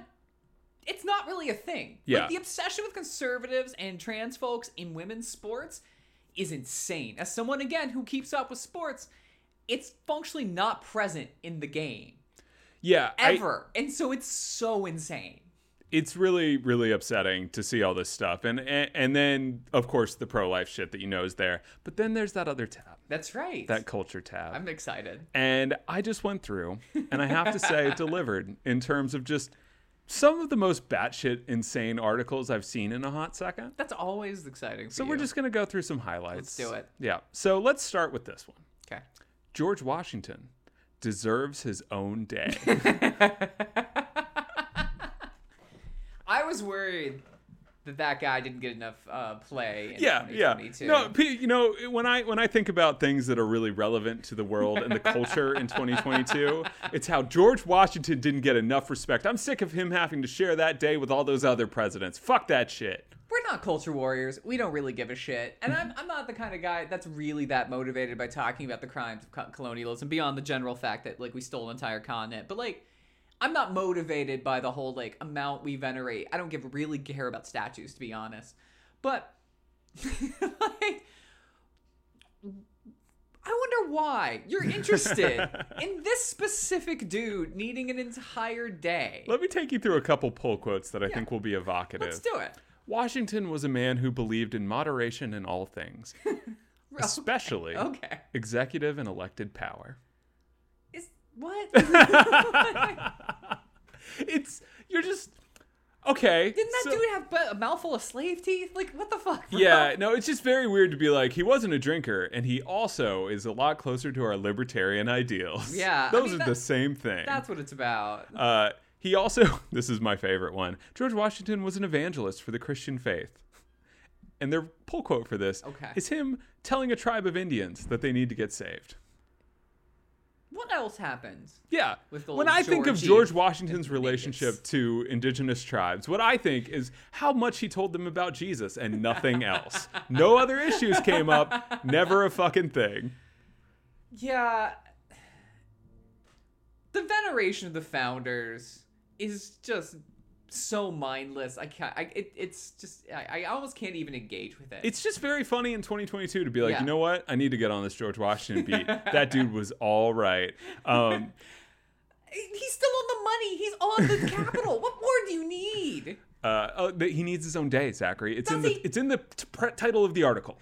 It's not really a thing. Yeah. Like, the obsession with conservatives and trans folks in women's sports is insane. As someone again who keeps up with sports, it's functionally not present in the game Yeah, I- ever, and so it's so insane. it's really really upsetting to see all this stuff and, and and then of course the pro life shit that you know is there but then there's that other tab That's right. that culture tab I'm excited. and i just went through and i have to say [LAUGHS] it delivered in terms of just some of the most batshit insane articles i've seen in a hot second That's always exciting. For so we're just going to go through some highlights Let's do it. yeah so let's start with this one okay. George washington deserves his own day [LAUGHS] I was worried that that guy didn't get enough uh, play. In yeah yeah 2022. no you know when i when i think about things that are really relevant to the world and the culture in 2022 [LAUGHS] it's how george washington didn't get enough respect i'm sick of him having to share that day with all those other presidents fuck that shit we're not culture warriors. We don't really give a shit. And I'm, mm-hmm. I'm not the kind of guy that's really that motivated by talking about the crimes of colonialism beyond the general fact that like we stole an entire continent. But like, I'm not motivated by the whole like amount we venerate. I don't give really care about statues to be honest. But [LAUGHS] like, I wonder why you're interested [LAUGHS] in this specific dude needing an entire day. let me take you through a couple pull quotes that i think will be evocative Let's do it. Washington was a man who believed in moderation in all things [LAUGHS] especially Okay. executive and elected power Is what? [LAUGHS] it's you're just okay Didn't that so- dude have bu- a mouthful of slave teeth? Like, what the fuck? bro? Yeah, [LAUGHS] no, it's just very weird to be like, he wasn't a drinker, and he also is a lot closer to our libertarian ideals. Yeah, I Those mean, are the same thing. That's what it's about. Uh, he also, [LAUGHS] this is my favorite one George Washington was an evangelist for the Christian faith. And their pull quote for this Okay. is him telling a tribe of Indians that they need to get saved. What else happens? Yeah. When I think of George Washington's relationship to indigenous tribes, what I think is how much he told them about Jesus and nothing [LAUGHS] else. no other issues came up, never a fucking thing. Yeah. The veneration of the founders is just so mindless. I can't. I, it, it's just. I, I almost can't even engage with it. It's just very funny in 2022 to be like, Yeah. you know what? I need to get on this George Washington beat. that dude was all right. Um, [LAUGHS] He's still on the money. He's on the [LAUGHS] capital. what more do you need? Uh, oh, he needs his own day, Zachary. It's in the he? it's in the t- pre- title of the article.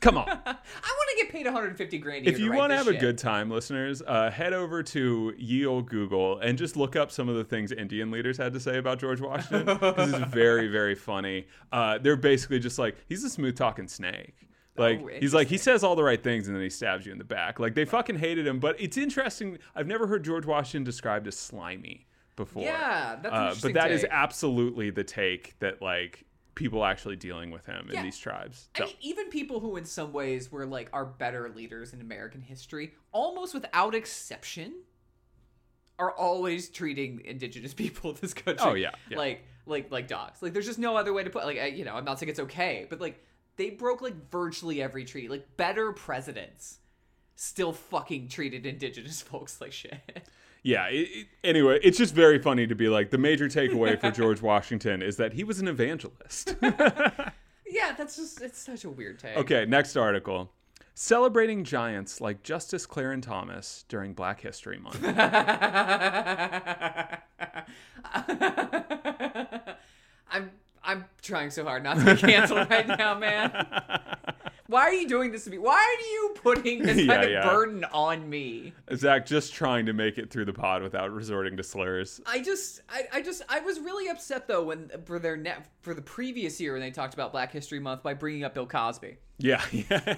Come on. [LAUGHS] I want to get paid 150 grand a year if you want to have this a good time, listeners, uh, head over to ye old Google and just look up some of the things Indian leaders had to say about George Washington. This is [LAUGHS] very, very funny. Uh, they're basically just like he's a smooth talking snake. Like Oh, he's like he says all the right things and then he stabs you in the back. Like they fucking hated him, but it's interesting. I've never heard George Washington described as slimy before. Yeah, that's Uh, but that is take. absolutely the take that like people actually dealing with him in these tribes. I mean, even people who, in some ways, were like our better leaders in American history, almost without exception, are always treating indigenous [LAUGHS] people in this country. Oh, yeah, yeah. like like like dogs. Like there's just no other way to put. Like I, you know, I'm not saying it's okay, but like they broke like virtually every treaty. Like better presidents still fucking treated indigenous [LAUGHS] folks like shit. Yeah. It, it- anyway, it's just very funny to be like the major takeaway for [LAUGHS] George Washington is that he was an evangelist. [LAUGHS] yeah, that's just it's such a weird take. okay, next article. Celebrating giants like Justice Clarence Thomas during Black History Month. [LAUGHS] I'm I'm trying so hard not to get canceled right now, man. Why are you doing this to me? Why are you putting this [LAUGHS] kind of yeah. burden on me? Zach just trying to make it through the pod without resorting to slurs. I just I, I just I was really upset though when for their net for the previous year when they talked about Black History Month by bringing up Bill Cosby. Yeah, [LAUGHS] yeah.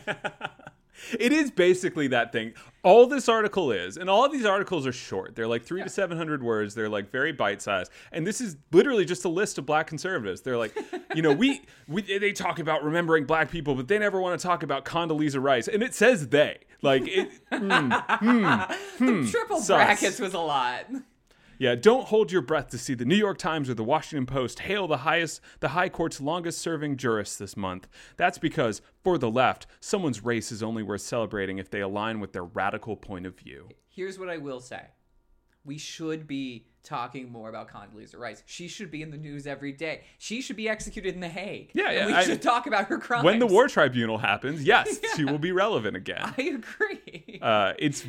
It is basically that thing. All this article is, and all of these articles are short. They're like three to seven hundred words. They're like very bite sized. And this is literally just a list of black conservatives. They're like, you know, we we they talk about remembering black people, but they never want to talk about Condoleezza Rice, and it says they. Like, it, mm, [LAUGHS] the triple sus. brackets was a lot. Yeah, don't hold your breath to see the New York Times or the Washington Post hail the highest the High Court's longest serving jurists this month. That's because for the left, someone's race is only worth celebrating if they align with their radical point of view. Here's what I will say. We should be talking more about Condoleezza Rice. She should be in the news every day. She should be executed in The Hague. Yeah, yeah, we I- should talk about her crimes. When the war tribunal happens, yes, [LAUGHS] she will be relevant again. I agree. Uh, it's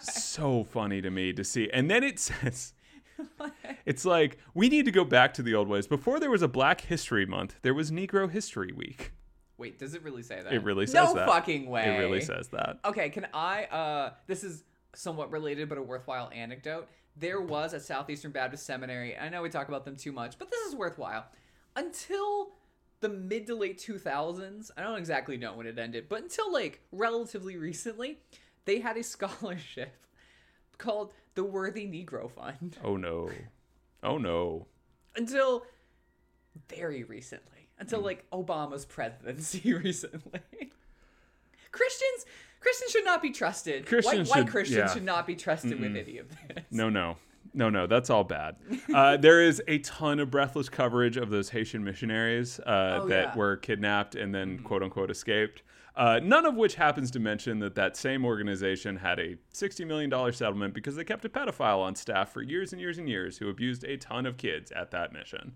so funny to me to see. And then it says, [LAUGHS] it's like, we need to go back to the old ways. Before there was a Black History Month, there was Negro History Week. Wait, does it really say that? It really says no that. No fucking way. It really says that. Okay, can I? Uh, this is somewhat related, but a worthwhile anecdote. There mm-hmm. was a Southeastern Baptist Seminary. I know we talk about them too much, but this is worthwhile. Until the mid to late 2000s, I don't exactly know when it ended, but until like relatively recently, they had a [LAUGHS] scholarship called the Worthy Negro Fund. Oh no. Oh no. Until very recently. Until mm. like Obama's presidency [LAUGHS] recently. Christians Christians should not be trusted. Christians white, white Christians yeah. should not be trusted with any of this. No, no. No, no, that's all bad. [LAUGHS] Uh, there is a ton of breathless coverage of those Haitian missionaries uh, Oh, that yeah. were kidnapped and then quote unquote escaped. Uh, none of which happens to mention that that same organization had a $60 million settlement because they kept a pedophile on staff for years and years and years who abused a ton of kids at that mission.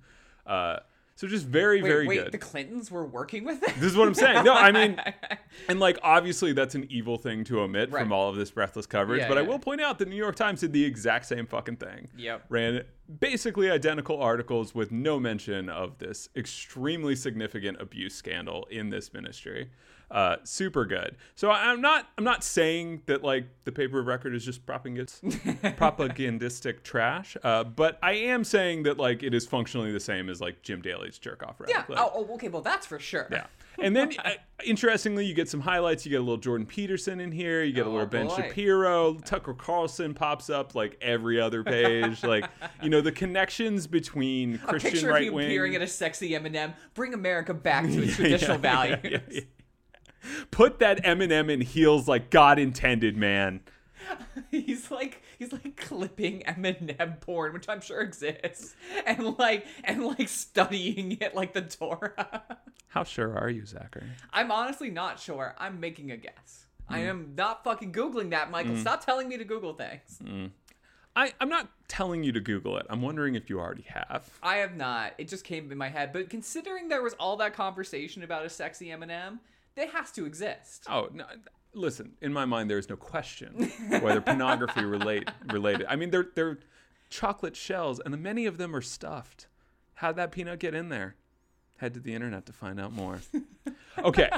Uh, so just very, Wait, very wait, good. the Clintons were working with it? This is what I'm saying. No, I mean, [LAUGHS] and like obviously that's an evil thing to omit Right. from all of this breathless coverage, Yeah, but I will point out the New York Times did the exact same fucking thing. Yep. Ran basically identical articles with no mention of this extremely significant abuse scandal in this ministry. Uh, super good. So I'm not I'm not saying that like the paper of record is just [LAUGHS] propagandistic trash, uh, but I am saying that like it is functionally the same as like Jim Daly's jerk off yeah. radical. Oh, oh, okay. Well, that's for sure. Yeah. And then, [LAUGHS] uh, interestingly, you get some highlights. You get a little Jordan Peterson in here. You get a Oh, little Ben boy. Shapiro. Tucker Carlson pops up like every other page. [LAUGHS] like, you know, the connections between A Christian right wing. peering at a sexy M&M. Bring America back to its traditional values. Put that M&M in heels like God intended, man. [LAUGHS] he's like he's like clipping M&M porn, which I'm sure exists, and like and like studying it like the Torah. [LAUGHS] How sure are you, Zachary? I'm honestly not sure. I'm making a guess. Hmm. I am not fucking googling that, Michael. Stop telling me to Google things. Hmm. I, I'm not telling you to Google it. I'm wondering if you already have. I have not. It just came in my head. But considering there was all that conversation about a sexy M&M, that has to exist. Oh no! Listen, in my mind, there is no question whether pornography [LAUGHS] relate related. I mean, they're they're chocolate shells, and many of them are stuffed. How'd that peanut get in there? Head to the internet to find out more. Okay,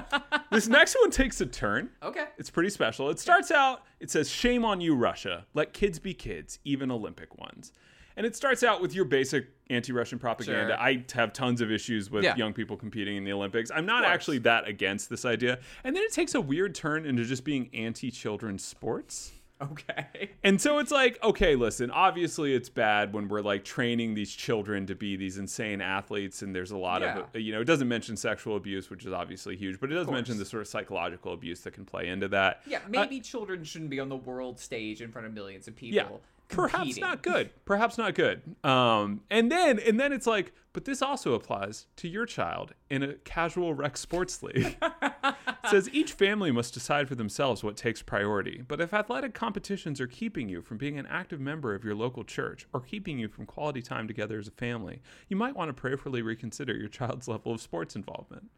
this next one takes a turn. Okay. It's pretty special. It starts out, it says, Shame on you, Russia. Let kids be kids, even Olympic ones. And it starts out with your basic anti Russian propaganda. Sure. I have tons of issues with Yeah. young people competing in the Olympics. I'm not actually that against this idea. And then it takes a weird turn into just being anti-children sports. Okay. [LAUGHS] And so it's like, okay, listen, obviously it's bad when we're like training these children to be these insane athletes. And there's a lot of, you know, it doesn't mention sexual abuse, which is obviously huge, but it does mention the sort of psychological abuse that can play into that. Yeah, Uh, maybe children shouldn't be on the world stage in front of millions of people. yeah perhaps competing. not good. Perhaps not good. Um and then and then it's like but this also applies to your child in a casual rec sports league. It [LAUGHS] says each family must decide for themselves what takes priority. But if athletic competitions are keeping you from being an active member of your local church or keeping you from quality time together as a family you might want to prayerfully reconsider your child's level of sports involvement.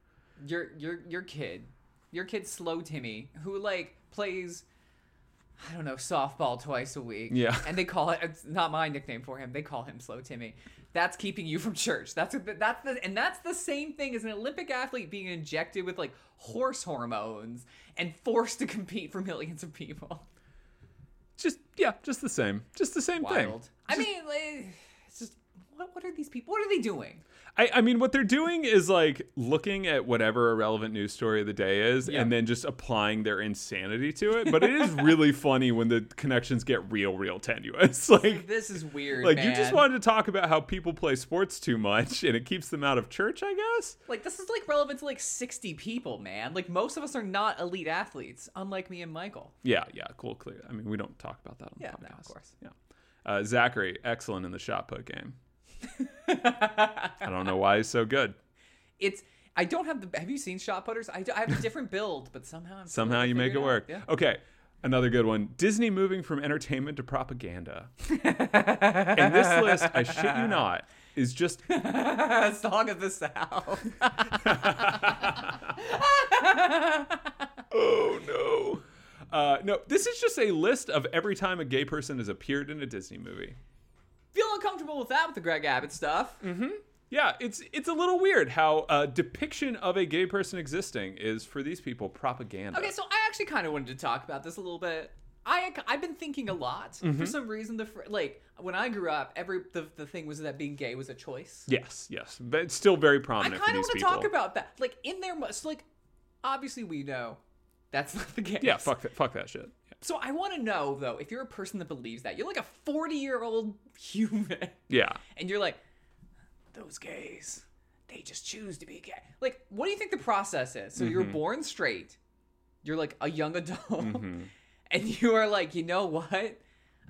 Your your your kid, your kid slow Timmy, who like plays I don't know, softball twice a week. Yeah. [LAUGHS] And they call it it's not my nickname for him. They call him slow Timmy. That's keeping you from church. That's the, that's the and that's the same thing as an Olympic athlete being injected with like horse hormones and forced to compete for millions of people. just yeah just the same just the same thing Wild. I mean, like, it's just what what are these people? What are they doing? I, I mean, what they're doing is like looking at whatever a relevant news story of the day is Yeah. and then just applying their insanity to it. But it is really [LAUGHS] funny when the connections get real, real tenuous. [LAUGHS] Like, This is weird. like you just wanted to talk about how people play sports too much and it keeps them out of church, I guess. Like this is like relevant to like 60 people, man. Like most of us are not elite athletes, unlike me and Michael. Yeah, yeah, cool, clear. I mean, we don't talk about that on Yeah, the no, podcast. of course. Yeah. Uh, Zachary, excellent in the shot put game. I don't know why he's so good. It's I don't have the. Have you seen shot putters? I, do- I have a different build, but somehow I'm Somehow you make it figuring work. out. Okay, another good one. Disney moving from entertainment to propaganda. [LAUGHS] and this list, I shit you not, is just [LAUGHS] Yeah. Song of the South. [LAUGHS] oh no. Uh, no, this is just a list of every time a gay person has appeared in a Disney movie. Feel uncomfortable with that with the Greg Abbott stuff. Mm-hmm. Yeah, it's it's a little weird how a depiction of a gay person existing is for these people propaganda. Okay, so I actually kind of wanted to talk about this a little bit. I I've been thinking a lot Mm-hmm. for some reason. The fr- like when I grew up, every the, the thing was that being gay was a choice. yes, yes, but it's still very prominent. I kind of want to talk about that. Like in there, so like obviously we know that's not the case. yeah, fuck that, fuck that shit. So I want to know though, if you're a person that believes that, you're like a 40 year old [LAUGHS] human, yeah. and you're like, those gays, they just choose to be gay. Like, what do you think the process is? So Mm-hmm. you're born straight, you're like a young adult, [LAUGHS] and you are like, you know what?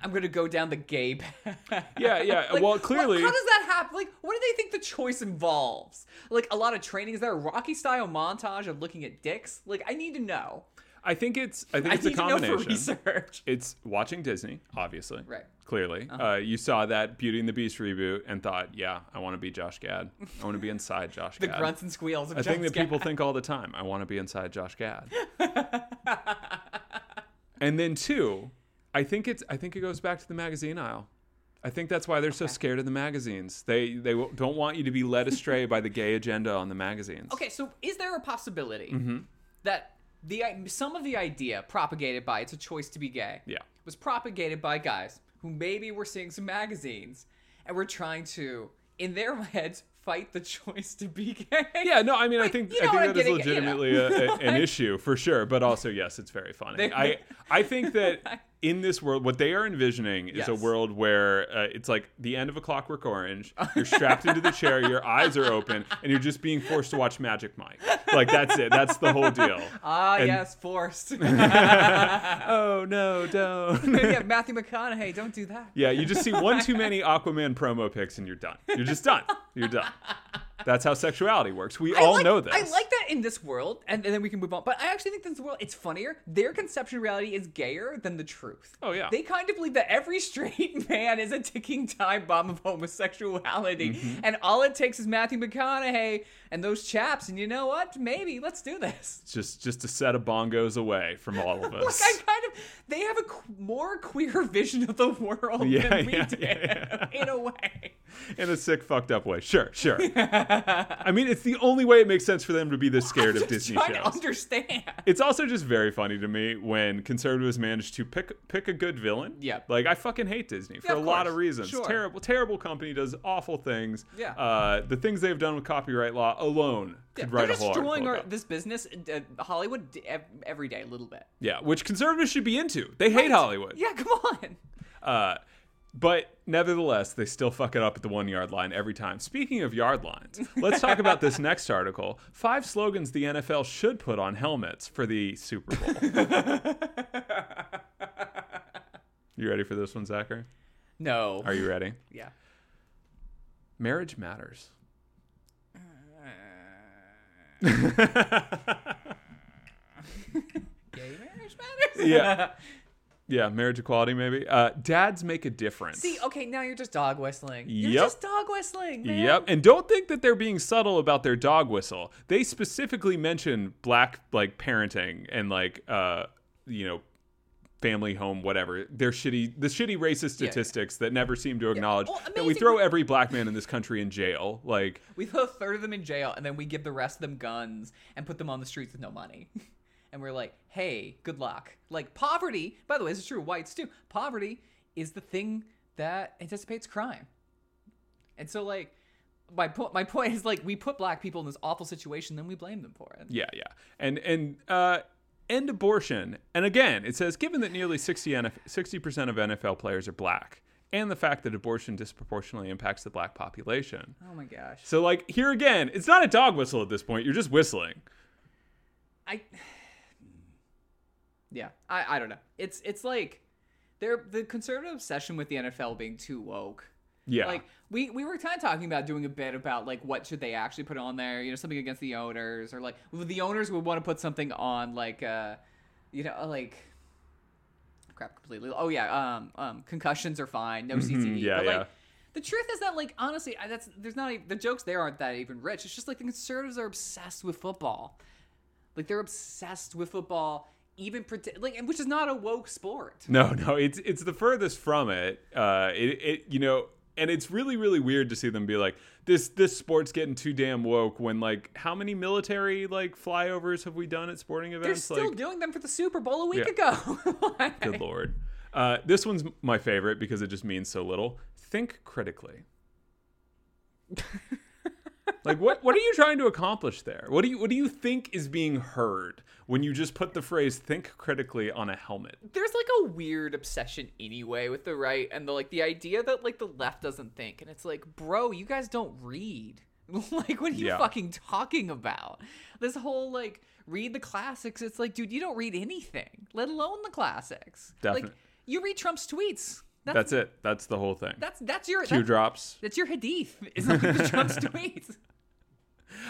I'm gonna go down the gay [LAUGHS] path. Yeah, yeah. Like, well, clearly, how does that happen? Like, what do they think the choice involves? Like, a lot of training. Is there a Rocky style montage of looking at dicks? Like, I need to know. I think it's I think I it's a need to know for combination. research. [LAUGHS] It's watching Disney, obviously. Right. Clearly, uh you saw that Beauty and the Beast reboot and thought, "Yeah, I want to be Josh Gad. I want to be inside Josh Gad. [LAUGHS] The Gad." grunts and squeals of a thing Josh that people think all the time. I want to be inside Josh Gad. [LAUGHS] and then two, I think it's I think it goes back to the magazine aisle. I think that's why they're so scared of the magazines. They they don't want you to be led astray by the gay agenda on the magazines. Okay, so is there a possibility Mm-hmm. that the some of the idea propagated by it's a choice to be gay Yeah. was propagated by guys who maybe were seeing some magazines and were trying to in their [LAUGHS] heads fight the choice to be gay. Yeah, no, I mean, I think you I know think I'm that is getting at, you know. legitimately a, a- an [LAUGHS] issue for sure. But also, yes, it's very funny. I [LAUGHS] I think that in this world, what they are envisioning is a world where uh, it's like the end of a Clockwork Orange. [LAUGHS] You're strapped into the chair, your eyes are open, and you're just being forced to watch Magic Mike. Like that's it. That's the whole deal. [LAUGHS] Ah, And- yes, forced. [LAUGHS] Oh no, don't. yeah, Matthew McConaughey, don't do that. Yeah, you just see one too many Aquaman promo pics and you're done. You're just done. You're done. That's how sexuality works. We I all like- know this. I like that in this world, and, and then we can move on. But I actually think this world, it's funnier. Their conception of reality is gayer than the truth. Oh, yeah. They kind of believe that every straight [LAUGHS] man is a ticking time bomb of homosexuality, Mm-hmm. and all it takes is Matthew McConaughey and those chaps. And you know what? Maybe let's do this. just just a set of bongos away from all of [LAUGHS] Like us. I kind of, they have a qu- more queer [LAUGHS] vision of the world Yeah, than we yeah, did, yeah, [LAUGHS] in a way. in a sick, fucked up way. Sure, sure. [LAUGHS] I mean, it's the only way it makes sense for them to be this scared of Disney shows. understand. It's also just very funny to me when conservatives manage to pick pick a good villain. Yep. Like I fucking hate Disney for Yeah, a of lot of reasons. Sure. Terrible, terrible company does awful things. Yeah. Uh, the things they've done with copyright law alone could Yeah, write they're a whole destroying article our, about. this business, uh, Hollywood, every day a little bit. Yeah, which conservatives should be into. They hate Hollywood. Yeah, come on. Uh, but nevertheless, they still fuck it up at the one yard line every time. Speaking of yard lines, let's talk about this [LAUGHS] next article. Five slogans the NFL should put on helmets for the Super Bowl. [LAUGHS] you ready for this one, Zachary? No. Are you ready? Yeah. Marriage matters. Gay marriage matters. Yeah. Yeah, marriage equality, maybe. Uh, dads make a difference. See, okay, now you're just dog whistling. You're Yep. just dog whistling. Man. Yep, and don't think that they're being subtle about their dog whistle. They specifically mention black like parenting and like uh you know family home whatever. They're shitty the shitty racist Yeah, yeah. statistics that never seem to acknowledge Well, that we throw every black man in this country in jail. Like [LAUGHS] We throw a third of them in jail, and then we give the rest of them guns and put them on the streets with no money. [LAUGHS] and we're like, hey, good luck. Like, poverty, by the way, this is true, of whites too. Poverty is the thing that anticipates crime. And so, like, my, po- my [LAUGHS] point is, like, we put black people in this awful situation, then we blame them for it. yeah, yeah. And and uh end abortion. And again, it says given that nearly 60 NF- 60% of NFL players are black and the fact that abortion disproportionately impacts the black population. Oh my gosh. So like here again, it's not a dog whistle at this point. You're just whistling. I [SIGHS] yeah, I I don't know. It's it's like they're the conservative obsession with the NFL being too woke. Yeah. Like we we were kind of talking about doing a bit about like what should they actually put on there, you know, something against the owners or like the owners would want to put something on like uh you know, like crap completely. Oh yeah, um um concussions are fine, no CTE. Mm-hmm. yeah, but like yeah. the truth is that like honestly, I- that's there's not even, the jokes there aren't that even rich. It's just like the conservatives are obsessed with football. Like they're obsessed with football even pretend like which is not a woke sport. No, no, it's it's the furthest from it. Uh, it, it you know, and it's really really weird to see them be like this this sport's getting too damn woke when like how many military like flyovers have we done at sporting events? They're still like, doing them for the Super Bowl a week Yeah. ago. [LAUGHS] Like- good lord. Uh, this one's my favorite because it just means so little. Think critically. [LAUGHS] like what what are you trying to accomplish there? What do you what do you think is being heard when you just put the phrase think critically on a helmet? there's like a weird obsession anyway with the right and the like the idea that like the left doesn't think and it's like bro you guys don't read [LAUGHS] like what are you Yeah. fucking talking about this whole like read the classics it's like dude you don't read anything let alone the classics like you read trump's tweets that's That's it. That's the whole thing. that's that's your Q that's, drops. that's your hadith is like the trump's [LAUGHS] tweets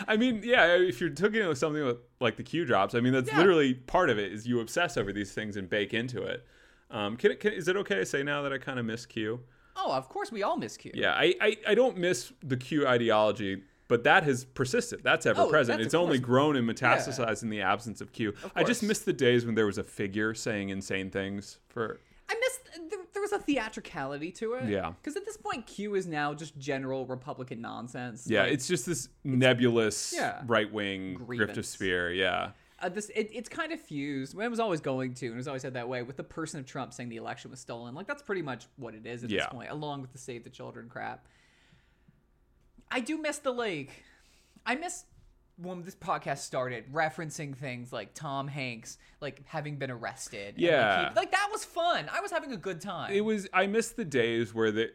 I mean, yeah, if you're talking with something with, like the Q drops, I mean, that's Yeah. literally part of it is you obsess over these things and bake into it. Um, can, it- can, is it okay to say now that I kind of miss Q? oh of course we all miss q Yeah, I, I, I don't miss the Q ideology, but that has persisted. That's ever Oh, present. that's It's only grown and metastasized in the absence of Q. I just miss the days when there was a figure saying insane things for. I missed there, there was a theatricality to it. Yeah. Because at this point, Q is now just general Republican nonsense. Yeah, Like, it's just this nebulous Yeah. right wing griftosphere. Yeah. uh, this it, it's kind of fused. It was always going to, and it was always said that way. With the person of Trump saying the election was stolen, like that's pretty much what it is at Yeah. this point, along with the save the children crap. I do miss the like, I miss when this podcast started referencing things like Tom Hanks like having been arrested. and, like, Yeah. he- like that was fun. I was having a good time. it was i miss the days where the,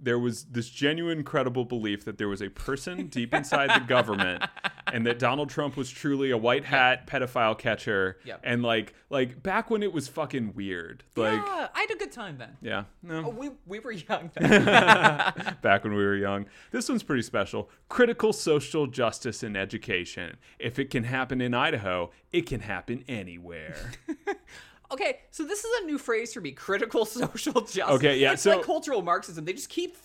there was this genuine credible belief that there was a person deep inside the government and that donald trump was truly a white hat pedophile catcher Yep. and like like back when it was fucking weird like yeah, I had a good time then. yeah, no Oh, we we were young. [LAUGHS] Then. [LAUGHS] back when we were young this one's pretty special critical social justice in education if it can happen in idaho it can happen anywhere [LAUGHS] Okay, so this is a new phrase for me: critical [LAUGHS] social justice. Okay, yeah, it's so- like cultural Marxism. They just keep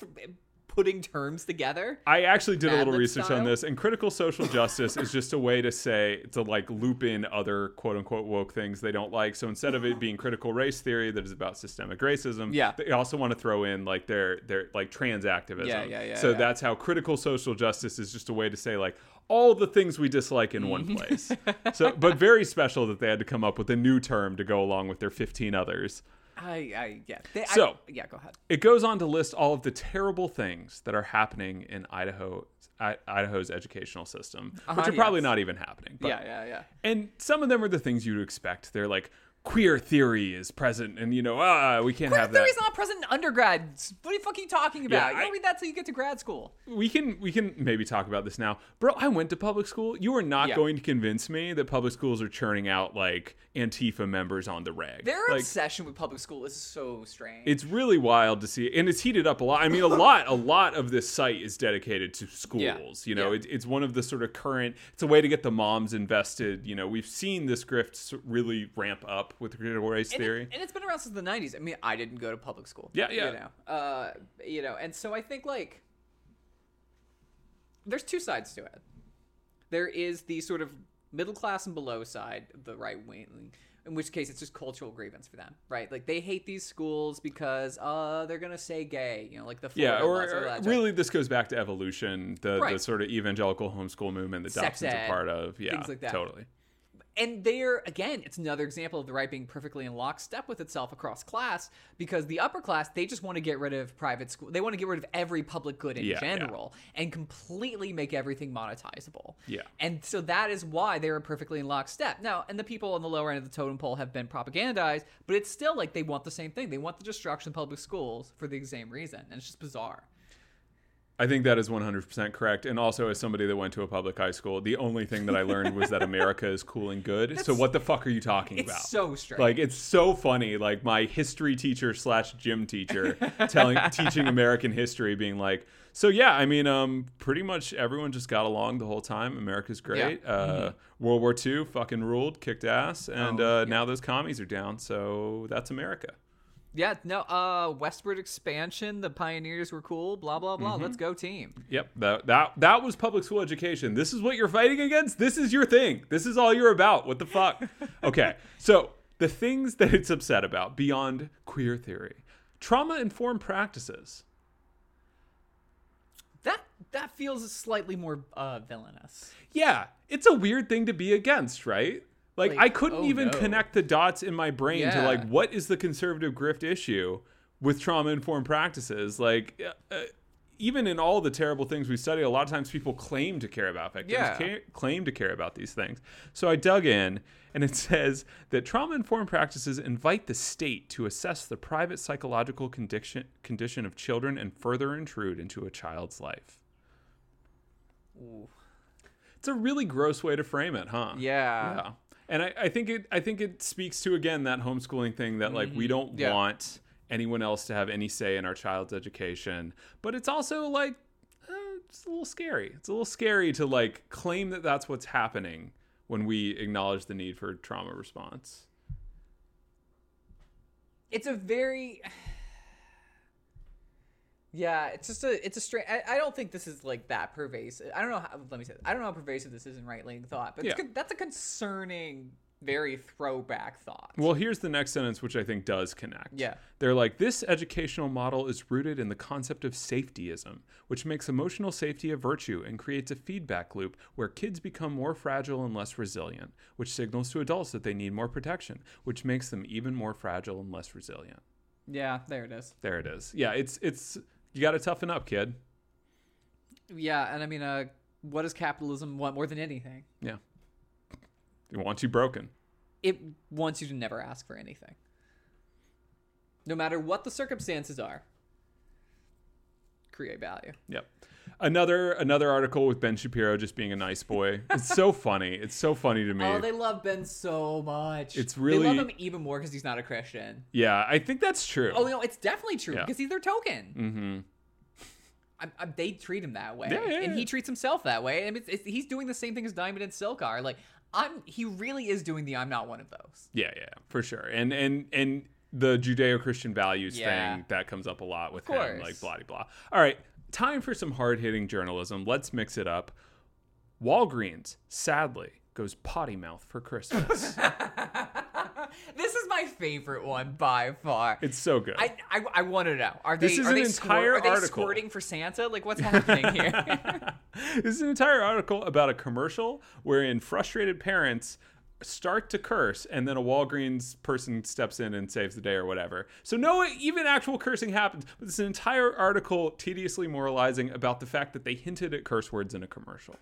putting terms together. I actually did a little research style? on this, and critical social justice is just a way to say to like loop in other quote unquote woke things they don't like. So instead of it being critical race theory that is about systemic racism, Yeah. they also want to throw in like their their like trans activism. Yeah, yeah, yeah, So yeah. that's how critical social justice is just a way to say like all the things we dislike in Mm-hmm. one place. [LAUGHS] so, but very special that they had to come up with a new term to go along with their 15 others. I, I yeah. They, I- So- yeah, go ahead. It goes on to list all of the terrible things that are happening in Idaho, I, Idaho's educational system, which Uh-huh, are probably not even happening. But, yeah, yeah, yeah. And some of them are the things you'd expect. They're like queer theory is present, and you know, ah, we can't Queer have that. Queer theory's not present in undergrad. What the fuck are you talking about? you I- don't read that till you get to grad school. we can we can maybe talk about this now, bro. I went to public school. You are not Yeah. going to convince me that public schools are churning out like Antifa members on the reg. Their like, obsession with public school is so strange. it's really wild to see and it's heated up a lot i mean a lot a lot of this site is dedicated to schools you know Yeah. it, it's one of the sort of current it's a way to get the moms invested you know we've seen this grift really ramp up with critical race and, it- theory and it's been around since the 90s. I mean, I didn't go to public school. Yeah, yeah. You know, uh, you know, and so I think like there's two sides to it. There is the sort of middle class and below side, the right wing, in which case it's just cultural grievance for them, right? Like they hate these schools because uh they're gonna say gay, you know, like the yeah or, laws, or really this goes back to evolution the, the sort of evangelical homeschool movement that Sex dobson's ed, a part of yeah things like that. totally and they're again it's another example of the right being perfectly in lockstep with itself across class because the upper class they just want to get rid of private school they want to get rid of every public good in Yeah, yeah. general and completely make everything monetizable Yeah. and so that is why they are perfectly in lockstep now and the people on the lower end of the totem pole have been propagandized but it's still like they want the same thing they want the destruction of public schools for the same reason and it's just bizarre I think that is 100% correct. And also, as somebody that went to a public high school, the only thing that I learned was that America is cool and good. so, what the fuck are you talking It's about? so strange. like it's so funny. Like my history teacher slash gym teacher telling [LAUGHS] teaching American history, being like, so yeah, I mean, um, pretty much everyone just got along the whole time. America's great. Uh, World War II fucking ruled, kicked ass, and Mm-hmm. Oh, uh, yeah. now those commies are down. So that's America. Yeah, no, uh, westward expansion. The pioneers were cool. Blah blah blah. Mm-hmm. Let's go team. Yep, that that that was public school education. This is what you're fighting against. This is your thing. This is all you're about. What the fuck? [LAUGHS] Okay, so the things that it's upset about beyond queer theory, trauma informed practices. That that feels slightly more uh, villainous. Yeah, it's a weird thing to be against, right? Like, Like, I couldn't oh, even no. connect the dots in my brain to like what is the conservative grift issue with trauma informed practices? Like, uh, uh, even in all the terrible things we study, a lot of times people claim to care about victims, Yeah. ca- claim to care about these things. So I dug in, and it [LAUGHS] says that trauma informed practices invite the state to assess the private psychological condition condition of children and further intrude into a child's life. Ooh. It's a really gross way to frame it, huh? Yeah. Yeah. And I, I think it I think it speaks to again that homeschooling thing that like we don't Mm-hmm. Yeah. want anyone else to have any say in our child's education. But it's also like uh, it's a little scary. It's a little scary to like claim that that's what's happening when we acknowledge the need for trauma response. It's a very. Yeah, it's just a it's a strange. I, I don't think this is like that pervasive. I don't know. How, let me say. This. I don't know how pervasive this is in right leaning thought, but it's Yeah. con- that's a concerning, very throwback thought. Well, here's the next sentence, which I think does connect. Yeah. They're like, this educational model is rooted in the concept of safetyism, which makes emotional safety a virtue and creates a feedback loop where kids become more fragile and less resilient, which signals to adults that they need more protection, which makes them even more fragile and less resilient. yeah, there it is. There it is. Yeah, it's it's you got to toughen up, kid. Yeah, and I mean, uh, what does capitalism want more than anything? Yeah. It wants you broken. It wants you to never ask for anything, no matter what the circumstances are. Create value. Yep. Another another article with Ben Shapiro just being a nice boy. It's so [LAUGHS] funny. It's so funny to me. Oh, they love Ben so much. It's really they love him even more because he's not a Christian. yeah, I think that's true. Oh no, it's definitely true Yeah. because he's their token. mm-hmm. I, I, they treat him that way, Yeah, yeah, and he treats himself that way. And it's, it's, he's doing the same thing as Diamond and Silk are. Like I'm, he really is doing the I'm not one of those. Yeah, yeah, for sure. And and and the Judeo-Christian values Yeah. thing that comes up a lot with him, like blah blah blah. All right, time for some hard-hitting journalism. Let's mix it up. Walgreens, sadly, goes potty mouth for Christmas. [LAUGHS] this is my favorite one by far. it's so good. I, I, I want to know. Are they, This is are an they entire are they squirting for Santa? Like, what's happening [LAUGHS] here? this is an entire article about a commercial wherein frustrated parents start to curse and then a Walgreens person steps in and saves the day or whatever. So no even actual cursing happens, but it's an entire article tediously moralizing about the fact that they hinted at curse words in a commercial.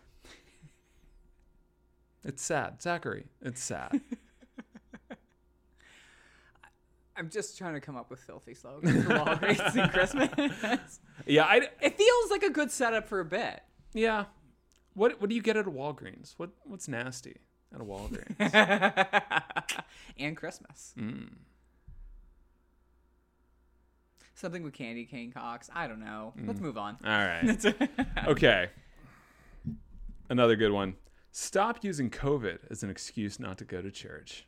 It's sad, Zachary. It's sad. [LAUGHS] I'm just trying to come up with filthy slogans for Walgreens and Christmas. [LAUGHS] yeah, I It feels like a good setup for a bit. yeah. What what do you get at a Walgreens? What what's nasty at a Walgreens? [LAUGHS] and Christmas. Mm. Something with candy cane cocks. I don't know. Mm. Let's move on. All right. [LAUGHS] Okay. Another good one. Stop using COVID as an excuse not to go to church.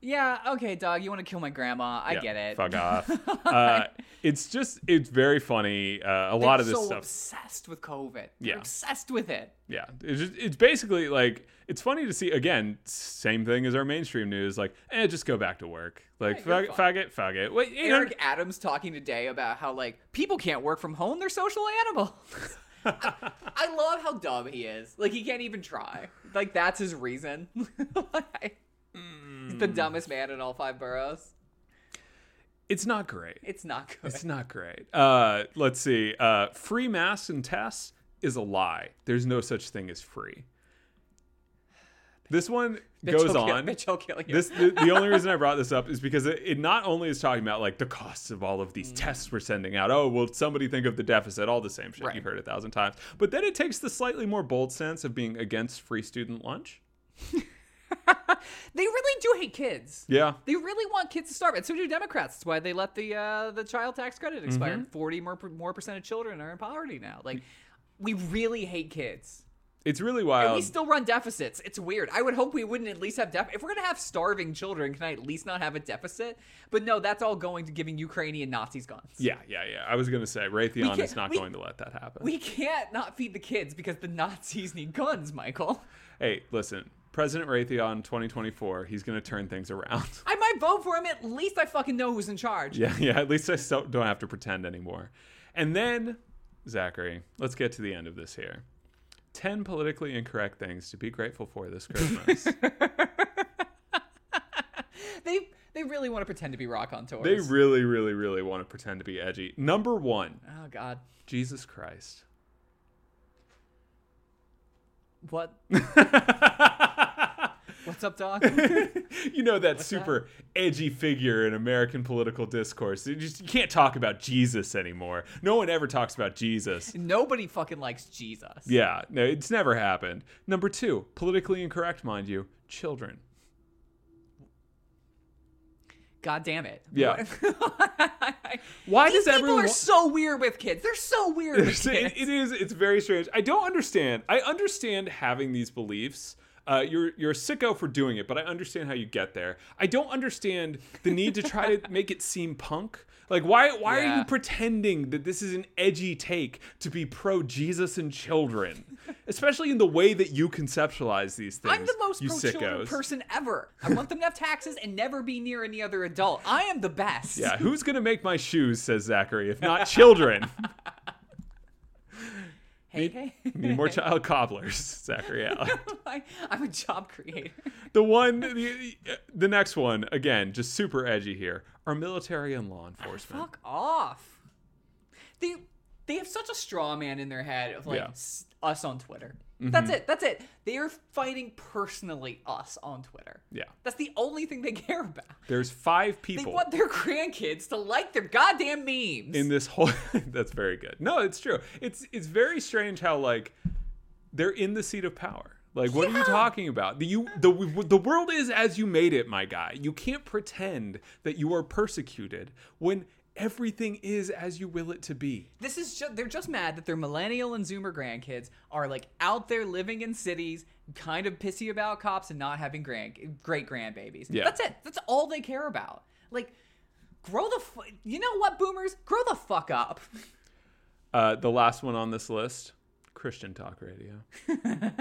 Yeah, okay, dog. You want to kill my grandma? I Yeah, get it. Fuck [LAUGHS] off. uh, it's just, it's very funny. Uh, a lot of this so stuff. obsessed with COVID. They're Yeah. obsessed with it. Yeah. It's, just, it's basically like, it's funny to see, again, same thing as our mainstream news. Like, eh, just go back to work. Like, Yeah, you're fuck, fine. fuck it, fuck it. Wait, you know- Eric Adams talking today about how like people can't work from home; they're social animals. [LAUGHS] I, I love how dumb he is. Like he can't even try. Like that's his reason. [LAUGHS] Like, He's the dumbest man in all five boroughs. it's not great. It's not good. It's not great. Uh, let's see. Uh, free masks and tests is a lie. There's no such thing as free. This one Bitch goes will kill- on. bitch will kill you. This the, the only reason I [LAUGHS] brought this up is because it, it not only is talking about like the costs of all of these tests we're sending out. Oh, will somebody think of the deficit? All the same shit Right. you've heard a thousand times. But then it takes the slightly more bold sense of being against free student lunch. [LAUGHS] [LAUGHS] they really do hate kids. Yeah. They really want kids to starve, and so do Democrats. That's why they let the uh, the child tax credit expire. Mm-hmm. Forty more more percent of children are in poverty now. Like, we really hate kids. It's really And wild. we still run deficits. It's weird. I would hope we wouldn't at least have def. If we're gonna have starving children, can I at least not have a deficit? But no, that's all going to giving Ukrainian Nazis guns. yeah, yeah, yeah. I was gonna say Raytheon is not we- going to let that happen. We can't not feed the kids because the Nazis need guns, Michael. hey, listen, President Raytheon 2024, he's gonna turn things around. [LAUGHS] I might vote for him. At least I fucking know who's in charge. Yeah, yeah. At least I don't have to pretend anymore. And then, Zachary, let's get to the end of this here. 10 politically incorrect things to be grateful for this Christmas. [LAUGHS] They they really want to pretend to be rock on tours. they really, really, really want to pretend to be edgy. Number one, oh God. Jesus Christ. What? [LAUGHS] What's up, Doc? you know that super edgy figure in American political discourse. You just you can't talk about Jesus anymore. No one ever talks about Jesus. Nobody fucking likes Jesus. Yeah, no, it's never happened. Number two, politically incorrect, mind you, children. God damn it. Yeah. [LAUGHS] Why These does people everyone? are so weird with kids. They're so weird [LAUGHS] with it, it is. It's very strange. I don't understand. I understand having these beliefs. Uh, you're you're a sicko for doing it, but I understand how you get there. I don't understand the need to try to make it seem punk. Like why why are you pretending that this is an edgy take to be pro Jesus and children, especially in the way that you conceptualize these things? I'm the most pro children person ever. I want them to have taxes and never be near any other adult. I am the best. Yeah, who's gonna make my shoes? Says Zachary, if not children. [LAUGHS] Hey, hey. [LAUGHS] Need more [LAUGHS] child cobblers, Zachary [LAUGHS] Allen. I'm a job creator. The one, the, the next one, again, just super edgy here. Our military and law ah, enforcement. Fuck off. They they have such a straw man in their head of like Yeah. S- us on Twitter. That's mm-hmm. it. That's it. They are fighting personally us on Twitter. Yeah. That's the only thing they [LAUGHS] care about. There's five people. They want their grandkids to like their goddamn memes. in this whole. [LAUGHS] that's very good. No, it's true. It's it's very strange how like they're in the seat of power. Like, what are you talking about? The, you, the, the world is as you made it, my guy. You can't pretend that you are persecuted when everything is as you will it to be. This is just they're just mad that their millennial and zoomer grandkids are like out there living in cities, kind of pissy about cops and not having grand great grandbabies. Yeah. That's it. That's all they care about. Like grow the fu- you know what boomers grow the fuck up. Uh, the last one on this list Christian Talk Radio. [LAUGHS]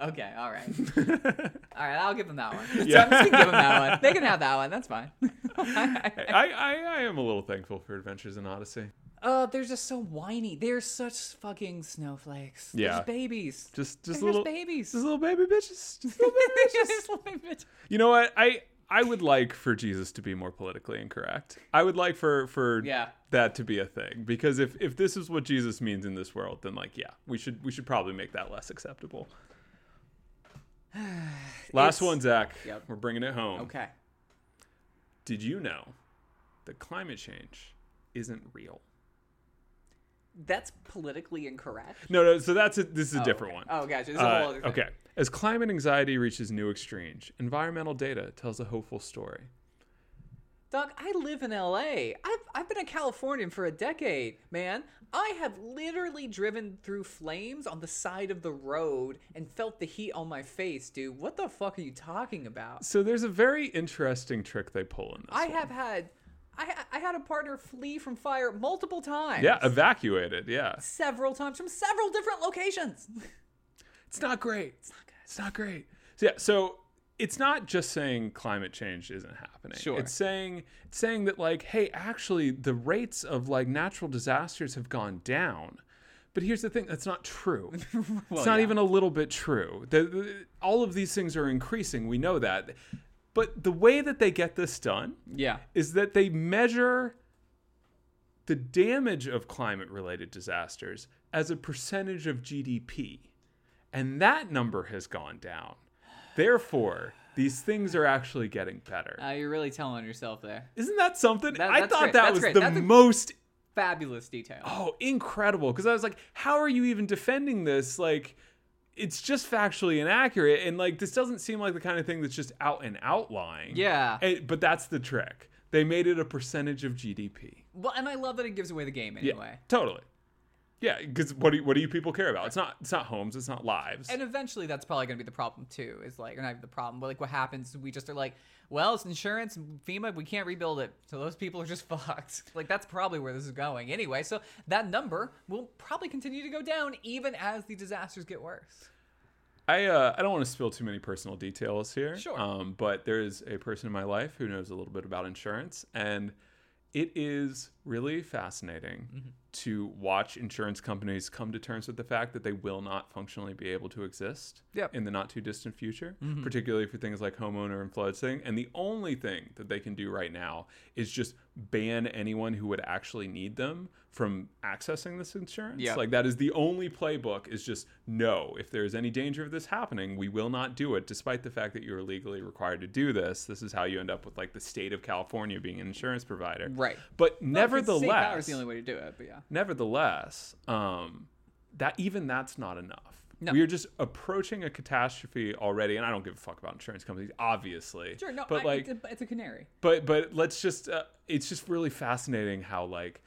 Okay, all right, [LAUGHS] all right. I'll give them that one. [LAUGHS] So Yeah. I'm just gonna give them that one. They can have that one. That's fine. [LAUGHS] I, I, I am a little thankful for Adventures in Odyssey. Uh, they're just so whiny. They're such fucking snowflakes. Yeah. just babies. Just just They're little just babies. just little baby bitches. Just little baby bitches. Just little bitch. You know what? I I would like for Jesus to be more politically incorrect. I would like for for Yeah. that to be a thing because if if this is what Jesus means in this world, then like yeah, we should we should probably make that less acceptable. [SIGHS] Last It's- one, Zach. Yep. We're bringing it home. Okay. Did you know that climate change isn't real? That's politically incorrect. No, no. So that's a, this is a Oh, different okay. one. Oh, gotcha. This is a Uh, whole other thing. okay. As climate anxiety reaches new extremes, environmental data tells a hopeful story. Doc, I live in LA. I've, I've been a Californian for a decade, man. I have literally driven through flames on the side of the road and felt the heat on my face, dude. What the fuck are you talking about? So there's a very interesting trick they pull in this. I one. have had I, I had a partner flee from fire multiple times. Yeah, evacuated. Yeah. several times from several different locations. [LAUGHS] It's not great. It's not good. It's not great. So, yeah, so it's not just saying climate change isn't happening. Sure. It's saying it's saying that like, hey, actually the rates of like natural disasters have gone down. But here's the thing, that's not true. [LAUGHS] it's not yeah. even a little bit true. The, the- all of these things are increasing. We know that. But the way that they get this done Yeah. is that they measure the damage of climate related disasters as a percentage of GDP. And that number has gone down. Therefore, these things are actually getting better. Uh, you're really telling yourself there. Isn't that something? That- I thought great. that That's was great. the That's most Fabulous detail. oh incredible because I was like, how are you even defending this? Like, it's just factually inaccurate, and like this doesn't seem like the kind of thing that's just out and out lying. Yeah. And- but that's the trick. They made it a percentage of GDP. Well, and I love that it gives away the game Yeah, anyway. totally. Yeah, because what do you, what do you people care about? It's not it's not homes, it's not lives. And eventually, that's probably going to be the problem too. Is like, or not even the problem, but like, what happens? We just are like, well, it's insurance, FEMA, we can't rebuild it, so those people are just [LAUGHS] fucked. Like, that's probably where this is going anyway. So that number will probably continue to go down even as the disasters get worse. I uh, I don't want to spill too many personal details here. Sure. Um, but there is a person in my life who knows a little bit about insurance, and it is really fascinating Mm-hmm. to watch insurance companies come to terms with the fact that they will not functionally be able to exist Yep. in the not too distant future, Mm-hmm. particularly for things like homeowner and flood thing. And the only thing that they can do right now is just ban anyone who would actually need them from accessing this insurance. Yep. Like that is the only playbook is just no, if there is any danger of this happening, we will not do it, despite the fact that you are legally required to do this. This is how you end up with like the state of California being an insurance provider. Right. But Safe power nevertheless, is the only way to do it, but yeah. nevertheless, um, that even that's not enough. No. We are just approaching a catastrophe already, and I don't give a fuck about insurance companies, obviously. Sure, no, but I, like, it's, a, it's a canary. but but let's just uh, it's just really fascinating how like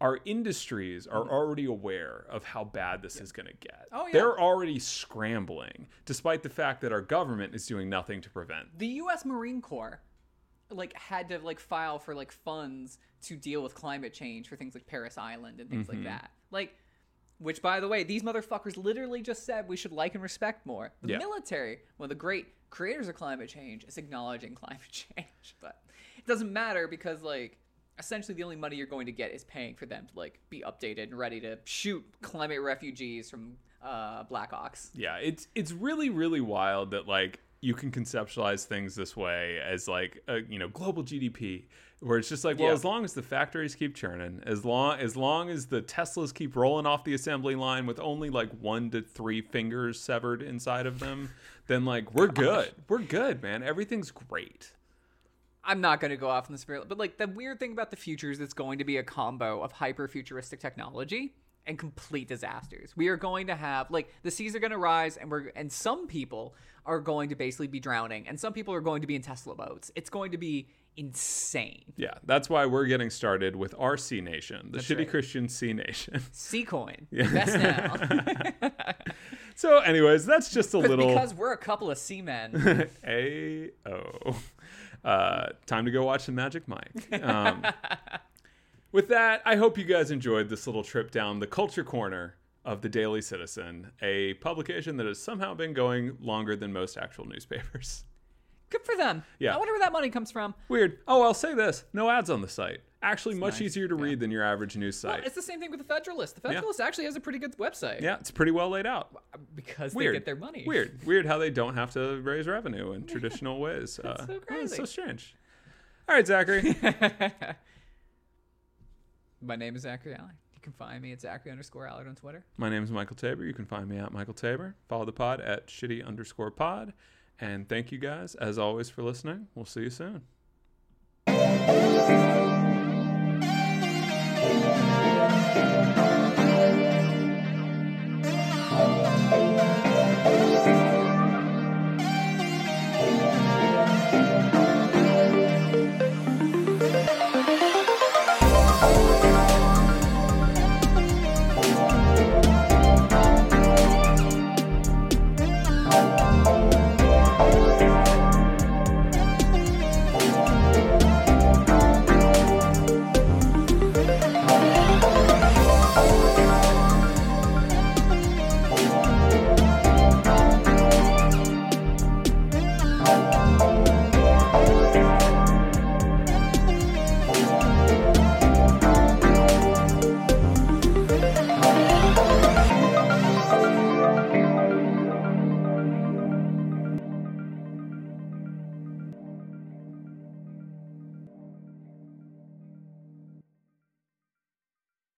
our industries are already aware of how bad this is going to get. Mm-hmm. Oh, yeah. They're already scrambling despite the fact that our government is doing nothing to prevent. the U.S. Marine Corps like had to like file for like funds to deal with climate change for things like Parris Island and things Mm-hmm. like that. Like, which by the way, these motherfuckers literally just said we should like and respect more. The Yeah. military, one of the great creators of climate change, is acknowledging [LAUGHS] climate change, but it doesn't matter because like. Essentially, the only money you're going to get is paying for them to like be updated and ready to shoot climate refugees from uh, Black Ox. Yeah, it's it's really really wild that like you can conceptualize things this way as like a, you know global GDP where it's just like well Yeah. as long as the factories keep churning as long as long as the Teslas keep rolling off the assembly line with only like 1 to 3 fingers severed inside of them then like we're good. We're good, man. Everything's great. I'm not going to go off in the spirit, but like the weird thing about the future is it's going to be a combo of hyper futuristic technology and complete disasters. We are going to have like the seas are going to rise, and we're and some people are going to basically be drowning, and some people are going to be in Tesla boats. It's going to be insane. Yeah, that's why we're getting started with our C Nation, the shitty right. Christian C Nation. [LAUGHS] Sea coin, Yeah. best now. [LAUGHS] so, anyways, that's just a But little because we're a couple of seamen. [LAUGHS] A O. Uh, time to go watch the Magic Mike. Um, with that, I hope you guys enjoyed this little trip down the culture corner of the Daily Citizen, a publication that has somehow been going longer than most actual newspapers. Good for them. Yeah. I wonder where that money comes from. Weird. Oh, I'll say this no ads on the site. Actually, much nice. easier to read than your average news site. Well, it's the same thing with the Federalist. The Federalist actually has a pretty good website. yeah, it's pretty well laid out. Because Weird. they get their money. Weird. Weird how they don't have to raise revenue in [LAUGHS] traditional ways. Uh, so oh, crazy. it's so strange. All right, Zachary. [LAUGHS] My name is Zachary Allard. Can find me at Zachary underscore Allard on Twitter. My name is Michael Tabor. You can find me at Michael Tabor. Follow the pod at shitty underscore pod. And thank you guys, as always, for listening. We'll see you soon.